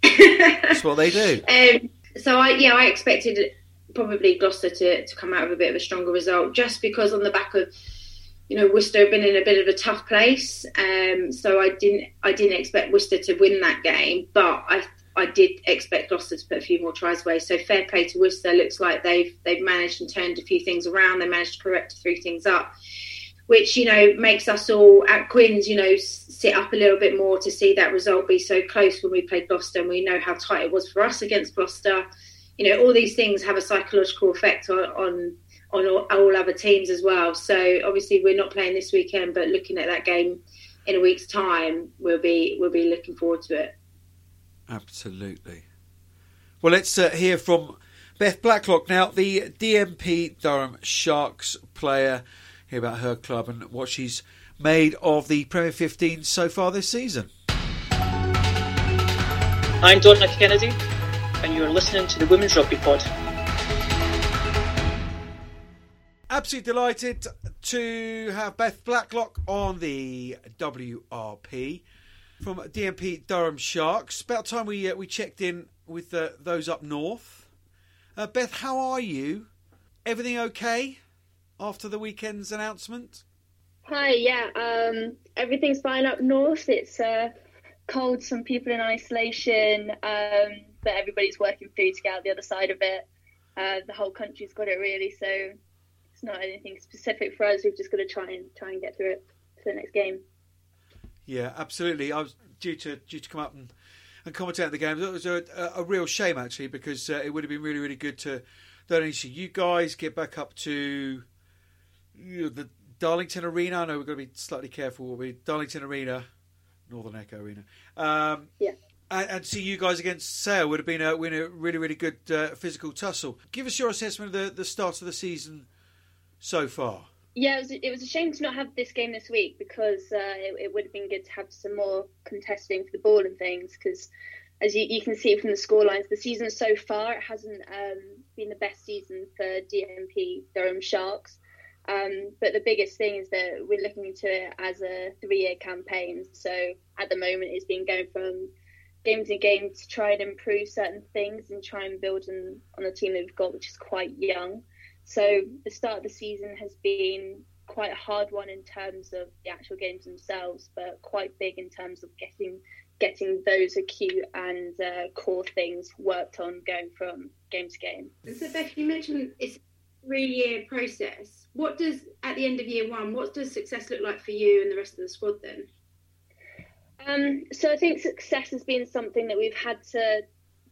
That's what they do. Um, so I yeah I expected probably Gloucester to, to come out with a bit of a stronger result just because on the back of you know Worcester have been in a bit of a tough place, um, so I didn't I didn't expect Worcester to win that game, but I I did expect Gloucester to put a few more tries away. So fair play to Worcester. Looks like they've they've managed and turned a few things around. They managed to correct few things up, which you know makes us all at Quins you know sit up a little bit more to see that result be so close when we played Gloucester, and we know how tight it was for us against Gloucester. You know all these things have a psychological effect on, on on all, all, other teams as well. So obviously we're not playing this weekend, but looking at that game in a week's time, we'll be we'll be looking forward to it. Absolutely. Well, let's uh, hear from Beth Blacklock now, the DMP Durham Sharks player. Hear about her club and what she's made of the Premier 15 so far this season. I'm Donna Kennedy, and you're listening to the Women's Rugby Pod. Absolutely delighted to have Beth Blacklock on the WRP from DMP Durham Sharks. About time we uh, we checked in with uh, those up north. Uh, Beth, how are you? Everything okay after the weekend's announcement? Hi, yeah, um, everything's fine up north. It's uh, cold, some people in isolation, um, but everybody's working through to get out the other side of it. Uh, the whole country's got it really, so it's not anything specific for us. We've just got to try and try and get through it for the next game. Yeah, absolutely. I was due to due to come up and, and commentate the game. It was a, a, a real shame actually because uh, it would have been really really good to not only see you guys get back up to you know, the Darlington Arena. I know we've got to be slightly careful. We'll be Darlington Arena, Northern Echo Arena. Um, yeah. And, and, see you guys against Sale would have been a, been a really, really good uh, physical tussle. Give us your assessment of the, the start of the season so far. Yeah, it was, it was a shame to not have this game this week because uh, it, it, would have been good to have some more contesting for the ball and things. Because as you, you, can see from the scorelines, the season so far it hasn't um, been the best season for DMP Durham Sharks. Um, but the biggest thing is that we're looking into it as a three-year campaign. So at the moment, it's been going from game to game to try and improve certain things and try and build on, on the team that we've got, which is quite young. So the start of the season has been quite a hard one in terms of the actual games themselves, but quite big in terms of getting getting those acute and uh, core things worked on going from game to game. So Beth, you mentioned it's a three-year process. What does at the end of year one? What does success look like for you and the rest of the squad then? Um, so I think success has been something that we've had to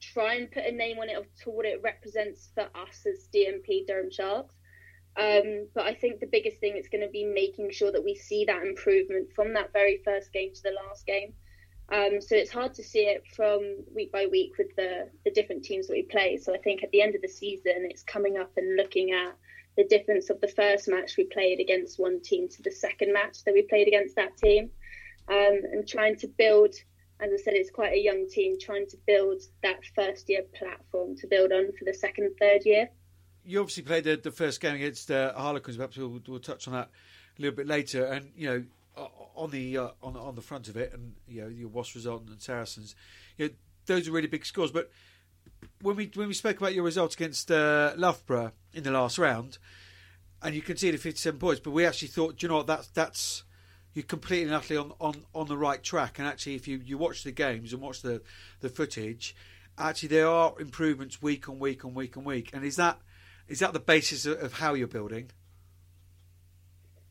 try and put a name on it of to what it represents for us as DMP Durham Sharks. Um, but I think the biggest thing is going to be making sure that we see that improvement from that very first game to the last game. Um, so it's hard to see it from week by week with the, the different teams that we play. So I think at the end of the season, it's coming up and looking at the difference of the first match we played against one team to the second match that we played against that team, um, and trying to build as I said, it's quite a young team trying to build that first year platform to build on for the second and third year. You obviously played the, the first game against uh, Harlequins. Perhaps we'll, we'll touch on that a little bit later. And you know, on the uh, on on the front of it, and you know your Wasp result and Saracens, you know, those are really big scores. But when we when we spoke about your results against uh, Loughborough in the last round, and you conceded fifty seven points, but we actually thought, you know what, that's that's you're completely and utterly on, on, on the right track. And actually, if you, you watch the games and watch the, the footage, actually there are improvements week on week on week on week. And is that is that the basis of, of how you're building?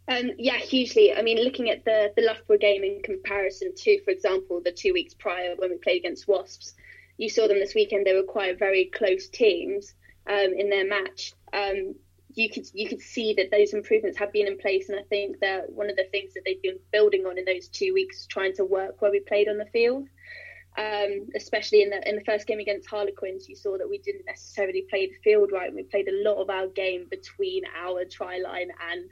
Um, yeah, hugely. I mean, looking at the the Loughborough game in comparison to, for example, the two weeks prior when we played against Wasps, you saw them this weekend. They were quite very close teams um, in their match. Um, you could you could see that those improvements have been in place, and I think that one of the things that they've been building on in those two weeks, trying to work where we played on the field. Um, especially in the in the first game against Harlequins, you saw that we didn't necessarily play the field right. We played a lot of our game between our try line and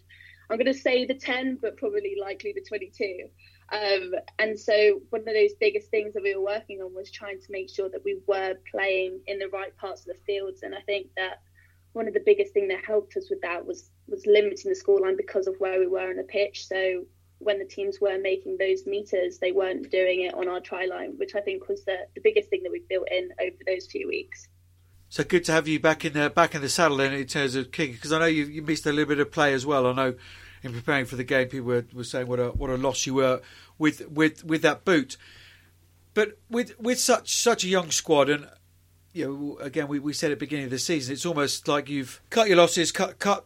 I'm going to say the 10, but probably likely the 22. Um, and so one of those biggest things that we were working on was trying to make sure that we were playing in the right parts of the fields. And I think that one of the biggest thing that helped us with that was was limiting the scoreline because of where we were on the pitch. So when the teams were making those meters, they weren't doing it on our try line, which I think was the, the biggest thing that we built in over those few weeks. So good to have you back in the back in the saddle then in terms of kicking because I know you, you missed a little bit of play as well. I know in preparing for the game people were, were saying what a what a loss you were with with with that boot. But with with such such a young squad and you know, again, we, we said at the beginning of the season, it's almost like you've cut your losses, cut cut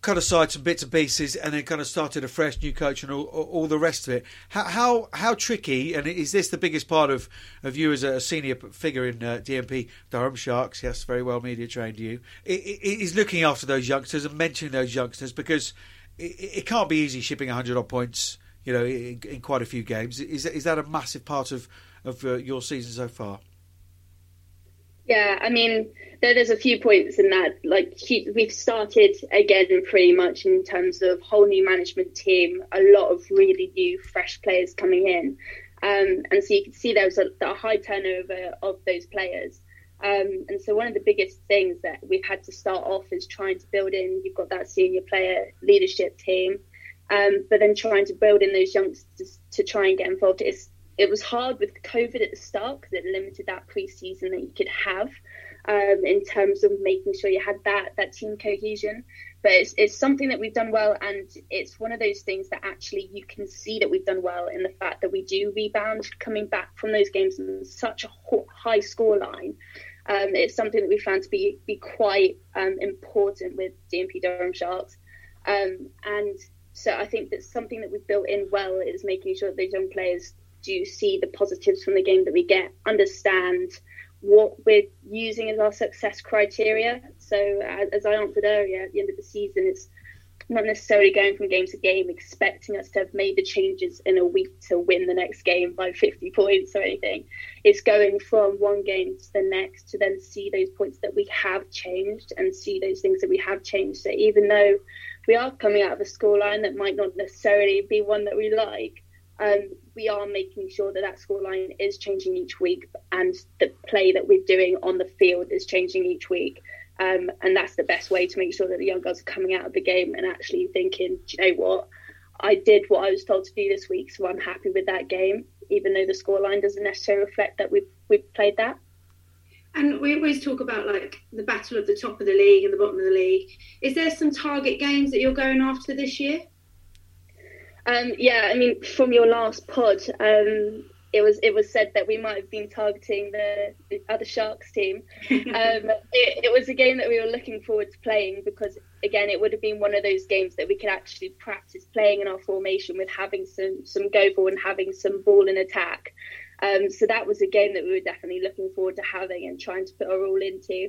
cut aside some bits and pieces, and then kind of started a fresh new coach and all, all the rest of it. How, how how tricky, and is this the biggest part of, of you as a senior figure in uh, DMP Durham Sharks? Yes, very well media trained you. Is looking after those youngsters and mentoring those youngsters because it, it can't be easy shipping hundred odd points, you know, in, in, quite a few games. Is is that a massive part of of uh, your season so far? Yeah, I mean, there, there's a few points in that. Like we've started again, pretty much in terms of whole new management team, a lot of really new, fresh players coming in, um, and so you can see there was a, a high turnover of those players. Um, and so one of the biggest things that we've had to start off is trying to build in. You've got that senior player leadership team, um, but then trying to build in those youngsters to try and get involved. It's it was hard with COVID at the start because it limited that preseason that you could have um, in terms of making sure you had that that team cohesion. But it's, it's something that we've done well, and it's one of those things that actually you can see that we've done well in the fact that we do rebound coming back from those games in such a high score line. Um, it's something that we found to be be quite um, important with DMP Durham Sharks, um, and so I think that something that we've built in well is making sure that those young players do see the positives from the game that we get, understand what we're using as our success criteria. So, uh, as I answered earlier, at the end of the season, it's not necessarily going from game to game expecting us to have made the changes in a week to win the next game by 50 points or anything. It's going from one game to the next to then see those points that we have changed and see those things that we have changed. So even though we are coming out of a scoreline that might not necessarily be one that we like, um, we are making sure that that scoreline is changing each week and the play that we're doing on the field is changing each week. Um, and that's the best way to make sure that the young girls are coming out of the game and actually thinking, do you know what? I did what I was told to do this week, so I'm happy with that game, even though the scoreline doesn't necessarily reflect that we've we've played that. And we always talk about like the battle of the top of the league and the bottom of the league. Is there some target games that you're going after this year? Um, yeah, I mean, from your last pod, um, it was it was said that we might have been targeting the, the other Sharks team. Um, it, it, was a game that we were looking forward to playing because, again, it would have been one of those games that we could actually practice playing in our formation with having some some go forward and having some ball in attack. Um, so that was a game that we were definitely looking forward to having and trying to put our all into.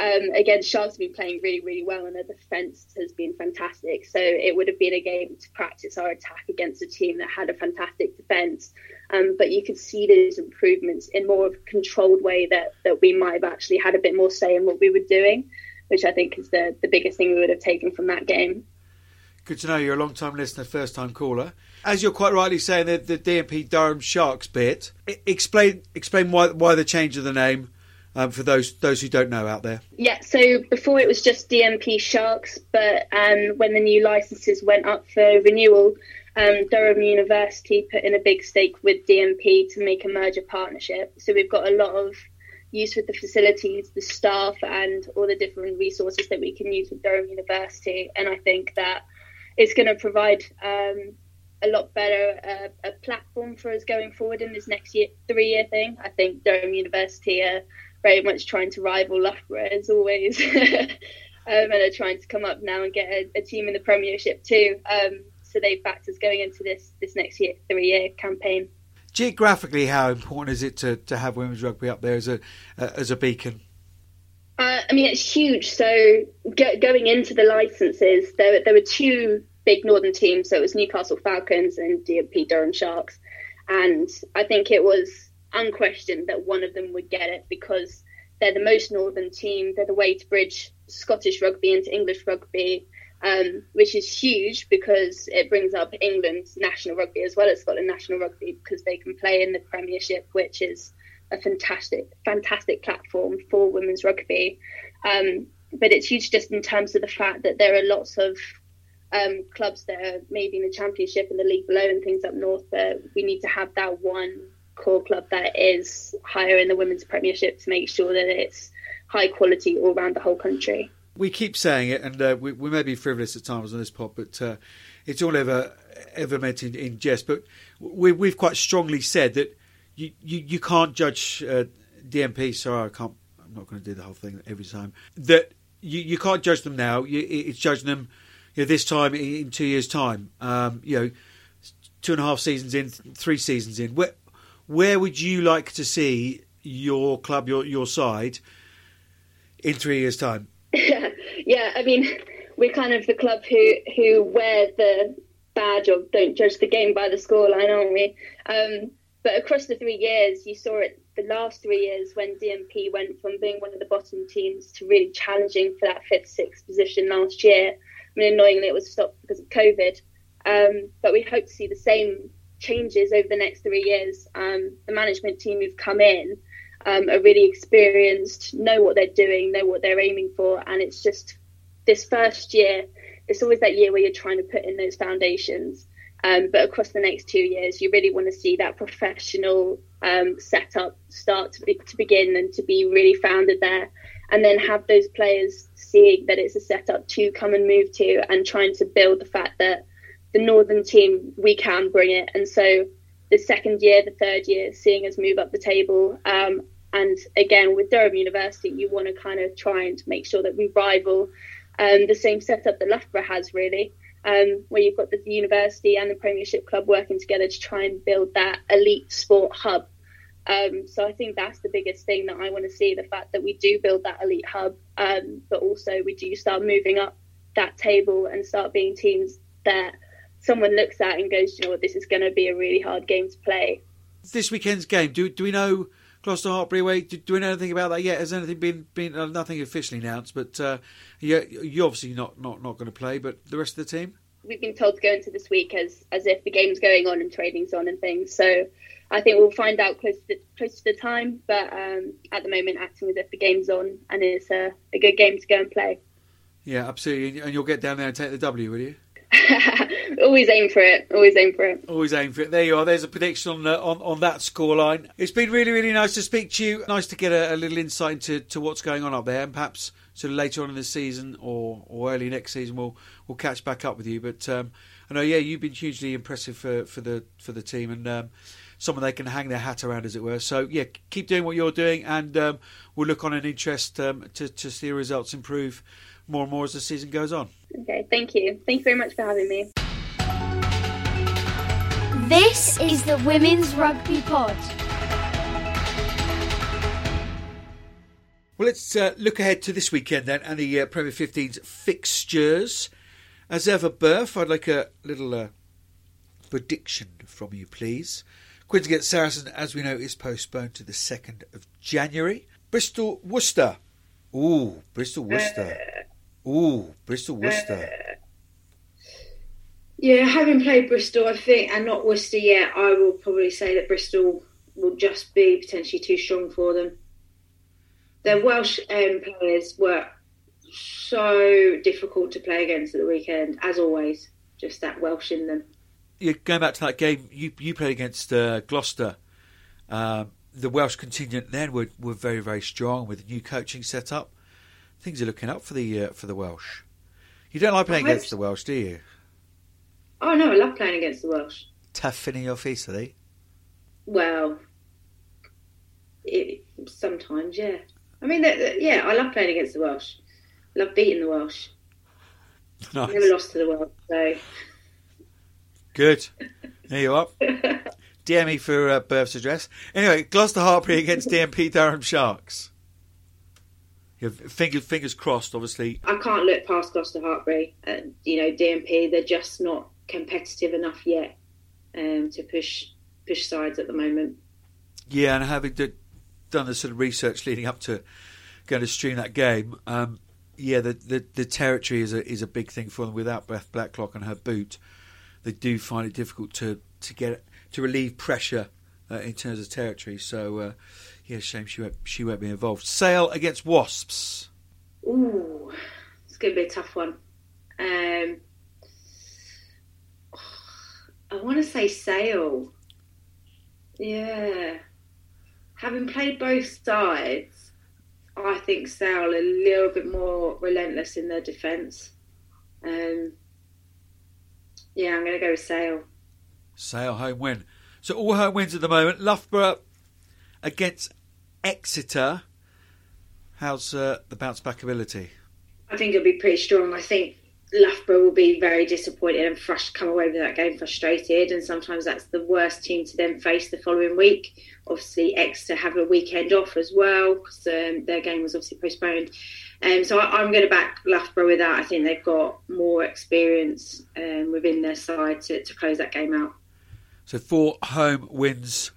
Um, again, Sharks have been playing really, really well, and their defence has been fantastic. So it would have been a game to practice our attack against a team that had a fantastic defence. Um, but you could see those improvements in more of a controlled way that, that we might have actually had a bit more say in what we were doing, which I think is the, the biggest thing we would have taken from that game. Good to know you're a long time listener, first time caller. As you're quite rightly saying, the, the DMP Durham Sharks bit. Explain explain why why the change of the name um, for those those who don't know out there. Yeah, so before it was just DMP Sharks, but um, when the new licenses went up for renewal, um, Durham University put in a big stake with DMP to make a merger partnership. So we've got a lot of use with the facilities, the staff, and all the different resources that we can use with Durham University. And I think that it's going to provide um, a lot better uh, a platform for us going forward in this next year, three year thing. I think Durham University are very much trying to rival Loughborough as always. um, and are trying to come up now and get a, a team in the Premiership too. Um, so they've backed us going into this this next year three year campaign. Geographically, how important is it to, to have women's rugby up there as a uh, as a beacon? Uh, I mean, it's huge. So go, going into the licenses, there there were two big northern teams. So it was Newcastle Falcons and DMP Durham Sharks, and I think it was unquestioned that one of them would get it because they're the most northern team. They're the way to bridge Scottish rugby into English rugby um, which is huge because it brings up England's national rugby as well as Scotland national rugby because they can play in the Premiership, which is a fantastic, fantastic platform for women's rugby. Um, but it's huge just in terms of the fact that there are lots of um, clubs that are maybe in the Championship and the league below and things up north, but we need to have that one core club that is higher in the women's Premiership to make sure that it's high quality all around the whole country we keep saying it, and uh, we, we, may be frivolous at times on this pod, but uh, it's all ever ever meant in, in jest. But we, we've quite strongly said that you, you, you can't judge uh, DMP. Sorry, I can't. I'm not going to do the whole thing every time. That you, you can't judge them now. You, it's judging them you know, this time in, in two years' time. Um, you know, two and a half seasons in, three seasons in. Where where would you like to see your club, your your side, in three years' time? yeah, I mean, we're kind of the club who who wear the badge of don't judge the game by the scoreline, aren't we? Um, but across the three years, you saw it the last three years when DMP went from being one of the bottom teams to really challenging for that fifth, sixth position last year. I mean, annoyingly, it was stopped because of COVID. Um, but we hope to see the same changes over the next three years. Um, the management team who've come in um, are really experienced, know what they're doing, know what they're aiming for, and it's just this first year. It's always that year where you're trying to put in those foundations. Um, but across the next two years, you really want to see that professional um, setup start to, be, to begin and to be really founded there, and then have those players seeing that it's a setup to come and move to, and trying to build the fact that the northern team we can bring it, and so the second year, the third year, seeing us move up the table. Um, and again, with Durham University, you want to kind of try and make sure that we rival um, the same setup that Loughborough has, really, um, where you've got the university and the Premiership Club working together to try and build that elite sport hub. Um, so I think that's the biggest thing that I want to see the fact that we do build that elite hub, um, but also we do start moving up that table and start being teams that someone looks at and goes, you know what, this is going to be a really hard game to play. This weekend's game, do do we know Gloucester Hartpury away? Do, do, we know anything about that yet? Has anything been been uh, nothing officially announced? But uh, you you're obviously not not not going to play, but the rest of the team. We've been told to go into this week as as if the game's going on and training's on and things. So I think we'll find out close to the, close to the time. But um, at the moment, acting as if the game's on and it's a, a good game to go and play. Yeah, absolutely. And you'll get down there and take the W, will you? always aim for it. Always aim for it. Always aim for it. There you are. There's a prediction on uh, on, on that scoreline. It's been really really nice to speak to you. Nice to get a, a, little insight into to what's going on up there, and perhaps sort of later on in the season or, or early next season we'll we'll catch back up with you. But um, I know, yeah, you've been hugely impressive for, for the for the team and. Um, someone they can hang their hat around, as it were. So yeah, keep doing what you're doing, and um, we'll look on an interest um, to to see results improve more and more as the season goes on. Okay, thank you. Thank you very much for having me. This is the Women's Rugby Pod. Well, let's uh, look ahead to this weekend then and the uh, Premier 15's fixtures. As ever, Berth, I'd like a little uh, prediction from you, please. Quins against Saracens, as we know, is postponed to the 2nd of January. Bristol Worcester. Ooh, Bristol Worcester. Ooh, Bristol Worcester. Yeah, having played Bristol, I think, and not Worcester yet, I will probably say that Bristol will just be potentially too strong for them. Their Welsh um, players were so difficult to play against at the weekend, as always. Just that Welsh in them. Yeah, going back to that game, you you played against uh, Gloucester. Um, the Welsh contingent then were, were very very strong with the new coaching setup. Things are looking up for the uh, for the Welsh. You don't like playing against the Welsh, do you? Oh no, I love playing against the Welsh. Tough in your face, are they? Well, it, sometimes, yeah. I mean, they- they- yeah, I love playing against the Welsh. I love beating the Welsh. Nice. Never lost to the Welsh, so Good. There you are. DM me for uh, address. Anyway, Gloucester Hartpury against DMP Durham Sharks. Yeah, fingers, fingers crossed, obviously. I can't look past Gloucester Hartpury. Uh, you know, DMP, they're just not competitive enough yet um, to push push sides at the moment. Yeah, and having d- done the sort of research leading up to going to stream that game, um, yeah, the, the the territory is a is a big thing for them. Without Beth Blacklock and her boot, they do find it difficult to to get to relieve pressure uh, in terms of territory. So, uh, yeah, shame she won't she won't be involved. Sale against Wasps. Ooh, it's going to be a tough one. Um, I want to say Sale. Yeah. Having played both sides, I think Sale a little bit more relentless in their defence. Um, yeah, I'm going to go with Sale. Sale home win. So all home wins at the moment. Loughborough against Exeter. How's uh, the bounce back ability? I think it'll be pretty strong. I think Loughborough will be very disappointed and frust- come away with that game frustrated, and sometimes that's the worst team to then face the following week. Obviously, Exeter have a weekend off as well because um, their game was obviously postponed. Um, so I, I'm going to back Loughborough with that. I think they've got more experience um, within their side to, to close that game out. So four home wins.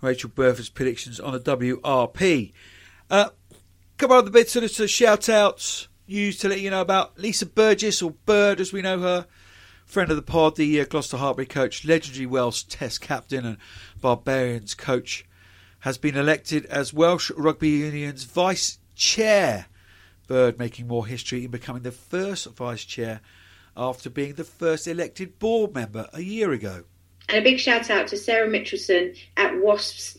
Rachel Burford's predictions on the WRP. Uh, couple of other bits the shout outs used to let you know about Lisa Burgess, or Bird as we know her, friend of the pod, the uh, Gloucester Hartpury coach, legendary Welsh Test captain and Barbarians coach, has been elected as Welsh Rugby Union's vice chair. Bird making more history in becoming the first vice chair after being the first elected board member a year ago. And a big shout out to Sarah Mitchelson at Wasps,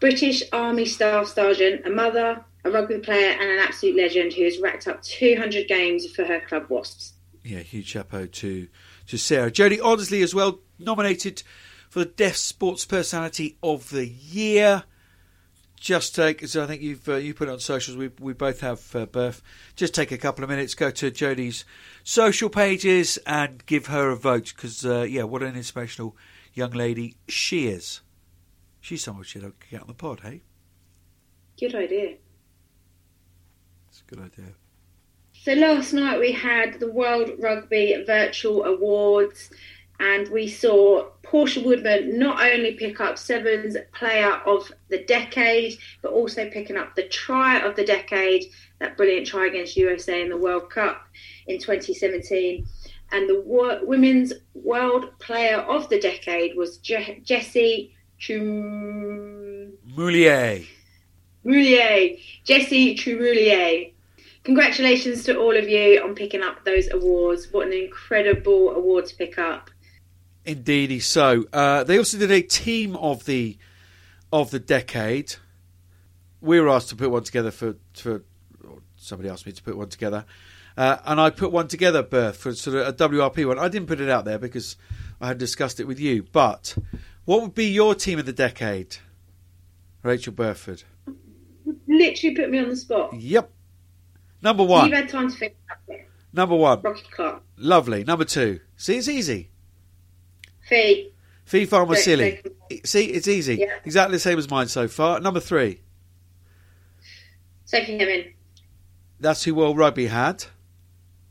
British Army Staff Sergeant, a mother, a rugby player, and an absolute legend who has racked up 200 games for her club Wasps. Yeah, huge chapeau to to Sarah. Jodie Ounsley as well, nominated for the Deaf Sports Personality of the Year. Just take, so I think you've uh, you put it on socials. We we both have uh, birth. Just take a couple of minutes, go to Jodie's social pages and give her a vote because uh, yeah, what an inspirational young lady she is. She's someone we should get on the pod, hey? Good idea. Good idea. So last night we had the World Rugby Virtual Awards, and we saw Portia Woodman not only pick up Sevens Player of the Decade, but also picking up the Try of the Decade, that brilliant try against USA in the World Cup in 2017. And the wo- Women's World Player of the Decade was Je- Jessie Chum. Moulier. Moulier, Jessy Trémoulière. Congratulations to all of you on picking up those awards. What an incredible award to pick up. Indeedy so. Uh, they also did a team of the of the decade. We were asked to put one together for for somebody asked me to put one together, uh, and I put one together, Berth, for sort of a WRP one. I didn't put it out there because I had discussed it with you. But what would be your team of the decade, Rachel Burford? Literally put me on the spot. Yep. Number one. You've had time to think about it. Number one. Rocky Clark. Lovely. Number two. See, it's easy. Fee. Fee Fa'amausili. See, it's easy. Yeah. Exactly the same as mine so far. Number three. Taking him in. That's who World Rugby had.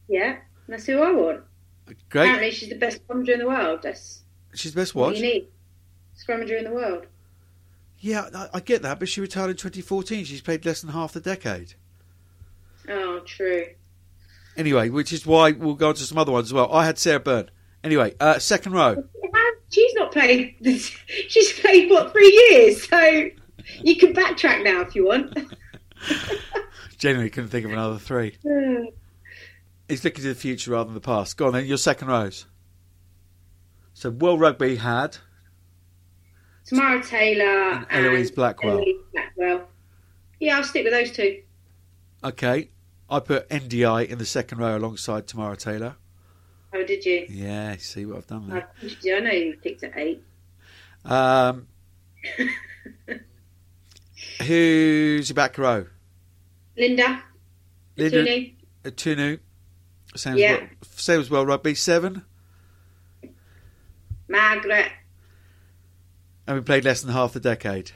Yeah. That's who I want. Great. Apparently she's the best scrummager in the world. That's She's the best what you need. Scrummager in the world. Yeah, I, I get that, but she retired in 2014. She's played less than half the decade. Oh, true. Anyway, which is why we'll go on to some other ones as well. I had Sarah Bern Anyway, uh, second row. She's not played. She's played what three years, so you can backtrack now if you want. Genuinely couldn't think of another three. He's looking to the future rather than the past. Go on then, your second rows. So World Rugby had Tamara Taylor And Eloise Blackwell. Eloise Blackwell. Yeah, I'll stick with those two. okay. I put NDI in the second row alongside Tamara Taylor. Oh, did you? Yeah, see what I've done I, there. I know you picked at eight. Um, who's your back row? Linda, Linda Tuni. uh, Tunu. Same, Yeah. as well, same as well. Rugby seven, Margaret. and we played less than half the decade.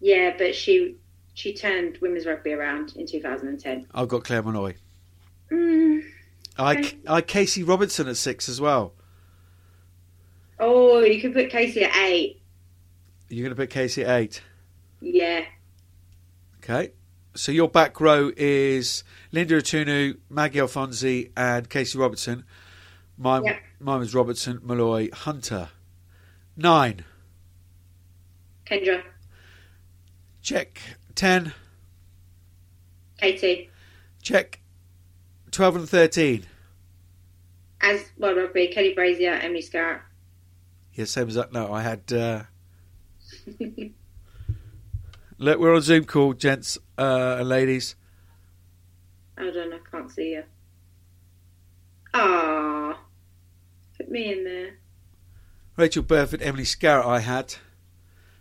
Yeah, but she she turned women's rugby around in 2010. I've got Claire Molloy. Mm. I. I Casey Robinson at six as well. Oh, you could put Casey at eight. You're going to put Casey at eight. Yeah. Okay. So your back row is Linda Itunu, Maggie Alfonsi, and Casey Robertson. Mine, Yeah. mine was Robertson, Molloy, Hunter. Nine. Kendra, Check. Ten. Katie. Check. Twelve and thirteen. As well, rugby, Kelly Brazier, Emily Scarratt. Yeah, same as that. No, I had. Uh... Look, we're on Zoom call, gents uh, and ladies. Hold on, I can't see you. Ah, put me in there. Rachel Burford, Emily Scarratt, I had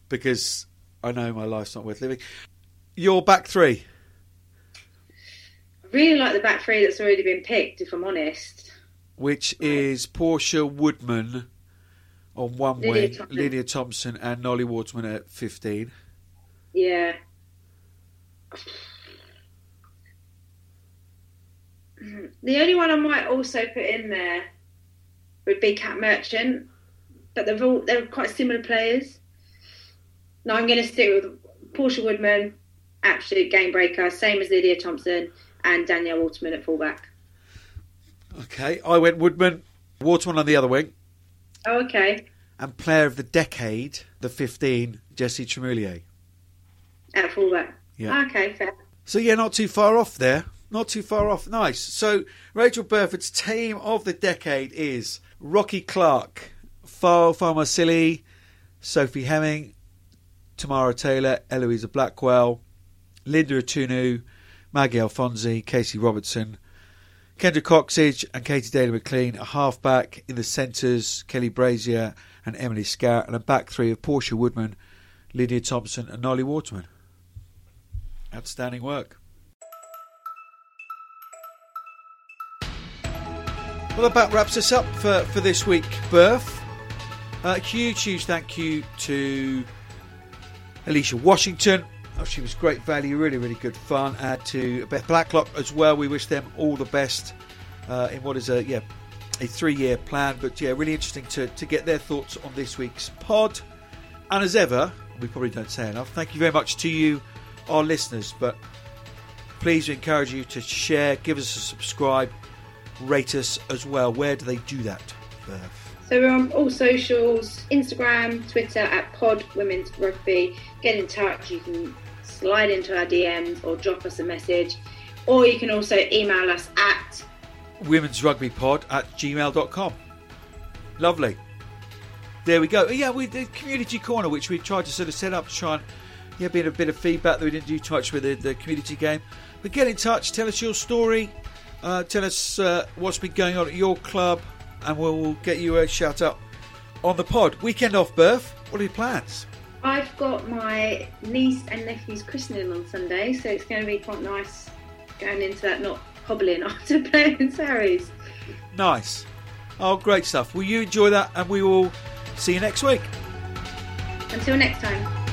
because I know my life's not worth living. Your back three. I really like the back three that's already been picked. If I'm honest, which is Portia Woodman on one Lydia wing, Thompson. Lydia Thompson and Nolly Waterman at 15. yeah. The only one I might also put in there would be Cat Merchant, but they're all they're quite similar players. No, I'm going to stick with Portia Woodman, absolute game breaker, same as Lydia Thompson and Danielle Waterman at fullback. Okay, I went Woodman, Waterman on the other wing, Oh, okay, and player of the decade, the 15, Jessy Trémoulière. at fullback. Yeah. Okay, fair. So, yeah, not too far off there. Not too far off. Nice. So, Rachel Burford's team of the decade is Rocky Clark, Fiao'o Fa'amausili, Sophie Hemming, Tamara Taylor, Eloisa Blackwell, Linda Itunu, Maggie Alfonsi, Casey Robertson, Kendra Cocksedge, and Katie Daly McLean. A halfback in the centres, Kelly Brazier and Emily Scarratt, and a back three of Portia Woodman, Lydia Thompson, and Nolly Waterman. Outstanding work. Well, that wraps us up for, for this week, Birth. Uh, huge, huge thank you to Alycia Washington. Oh, she was great value, really, really good fun. And to Beth Blacklock as well. We wish them all the best uh, in what is a yeah a three year plan. But yeah, really interesting to, to get their thoughts on this week's pod. And as ever, we probably don't say enough. Thank you very much to you, our listeners. But please encourage you to share, give us a subscribe, rate us as well. Where do they do that? So we're on all socials, Instagram, Twitter at Pod Women's Rugby. Get in touch. You can slide into our DMs or drop us a message. Or you can also email us at women's rugby pod at gmail.com. Lovely. There we go. Yeah, we did community corner, which we tried to sort of set up to try and yeah, bit a bit of feedback that we didn't do too much with the, the community game. But get in touch, tell us your story, uh, tell us uh, what's been going on at your club, and we'll get you a shout out on the pod. Weekend off Berth. What are your plans? I've got my niece and nephew's christening on Sunday, so it's going to be quite nice going into that, not hobbling after playing in Sarries. Nice. Oh, great stuff. Will you enjoy that? And we will see you next week. Until next time.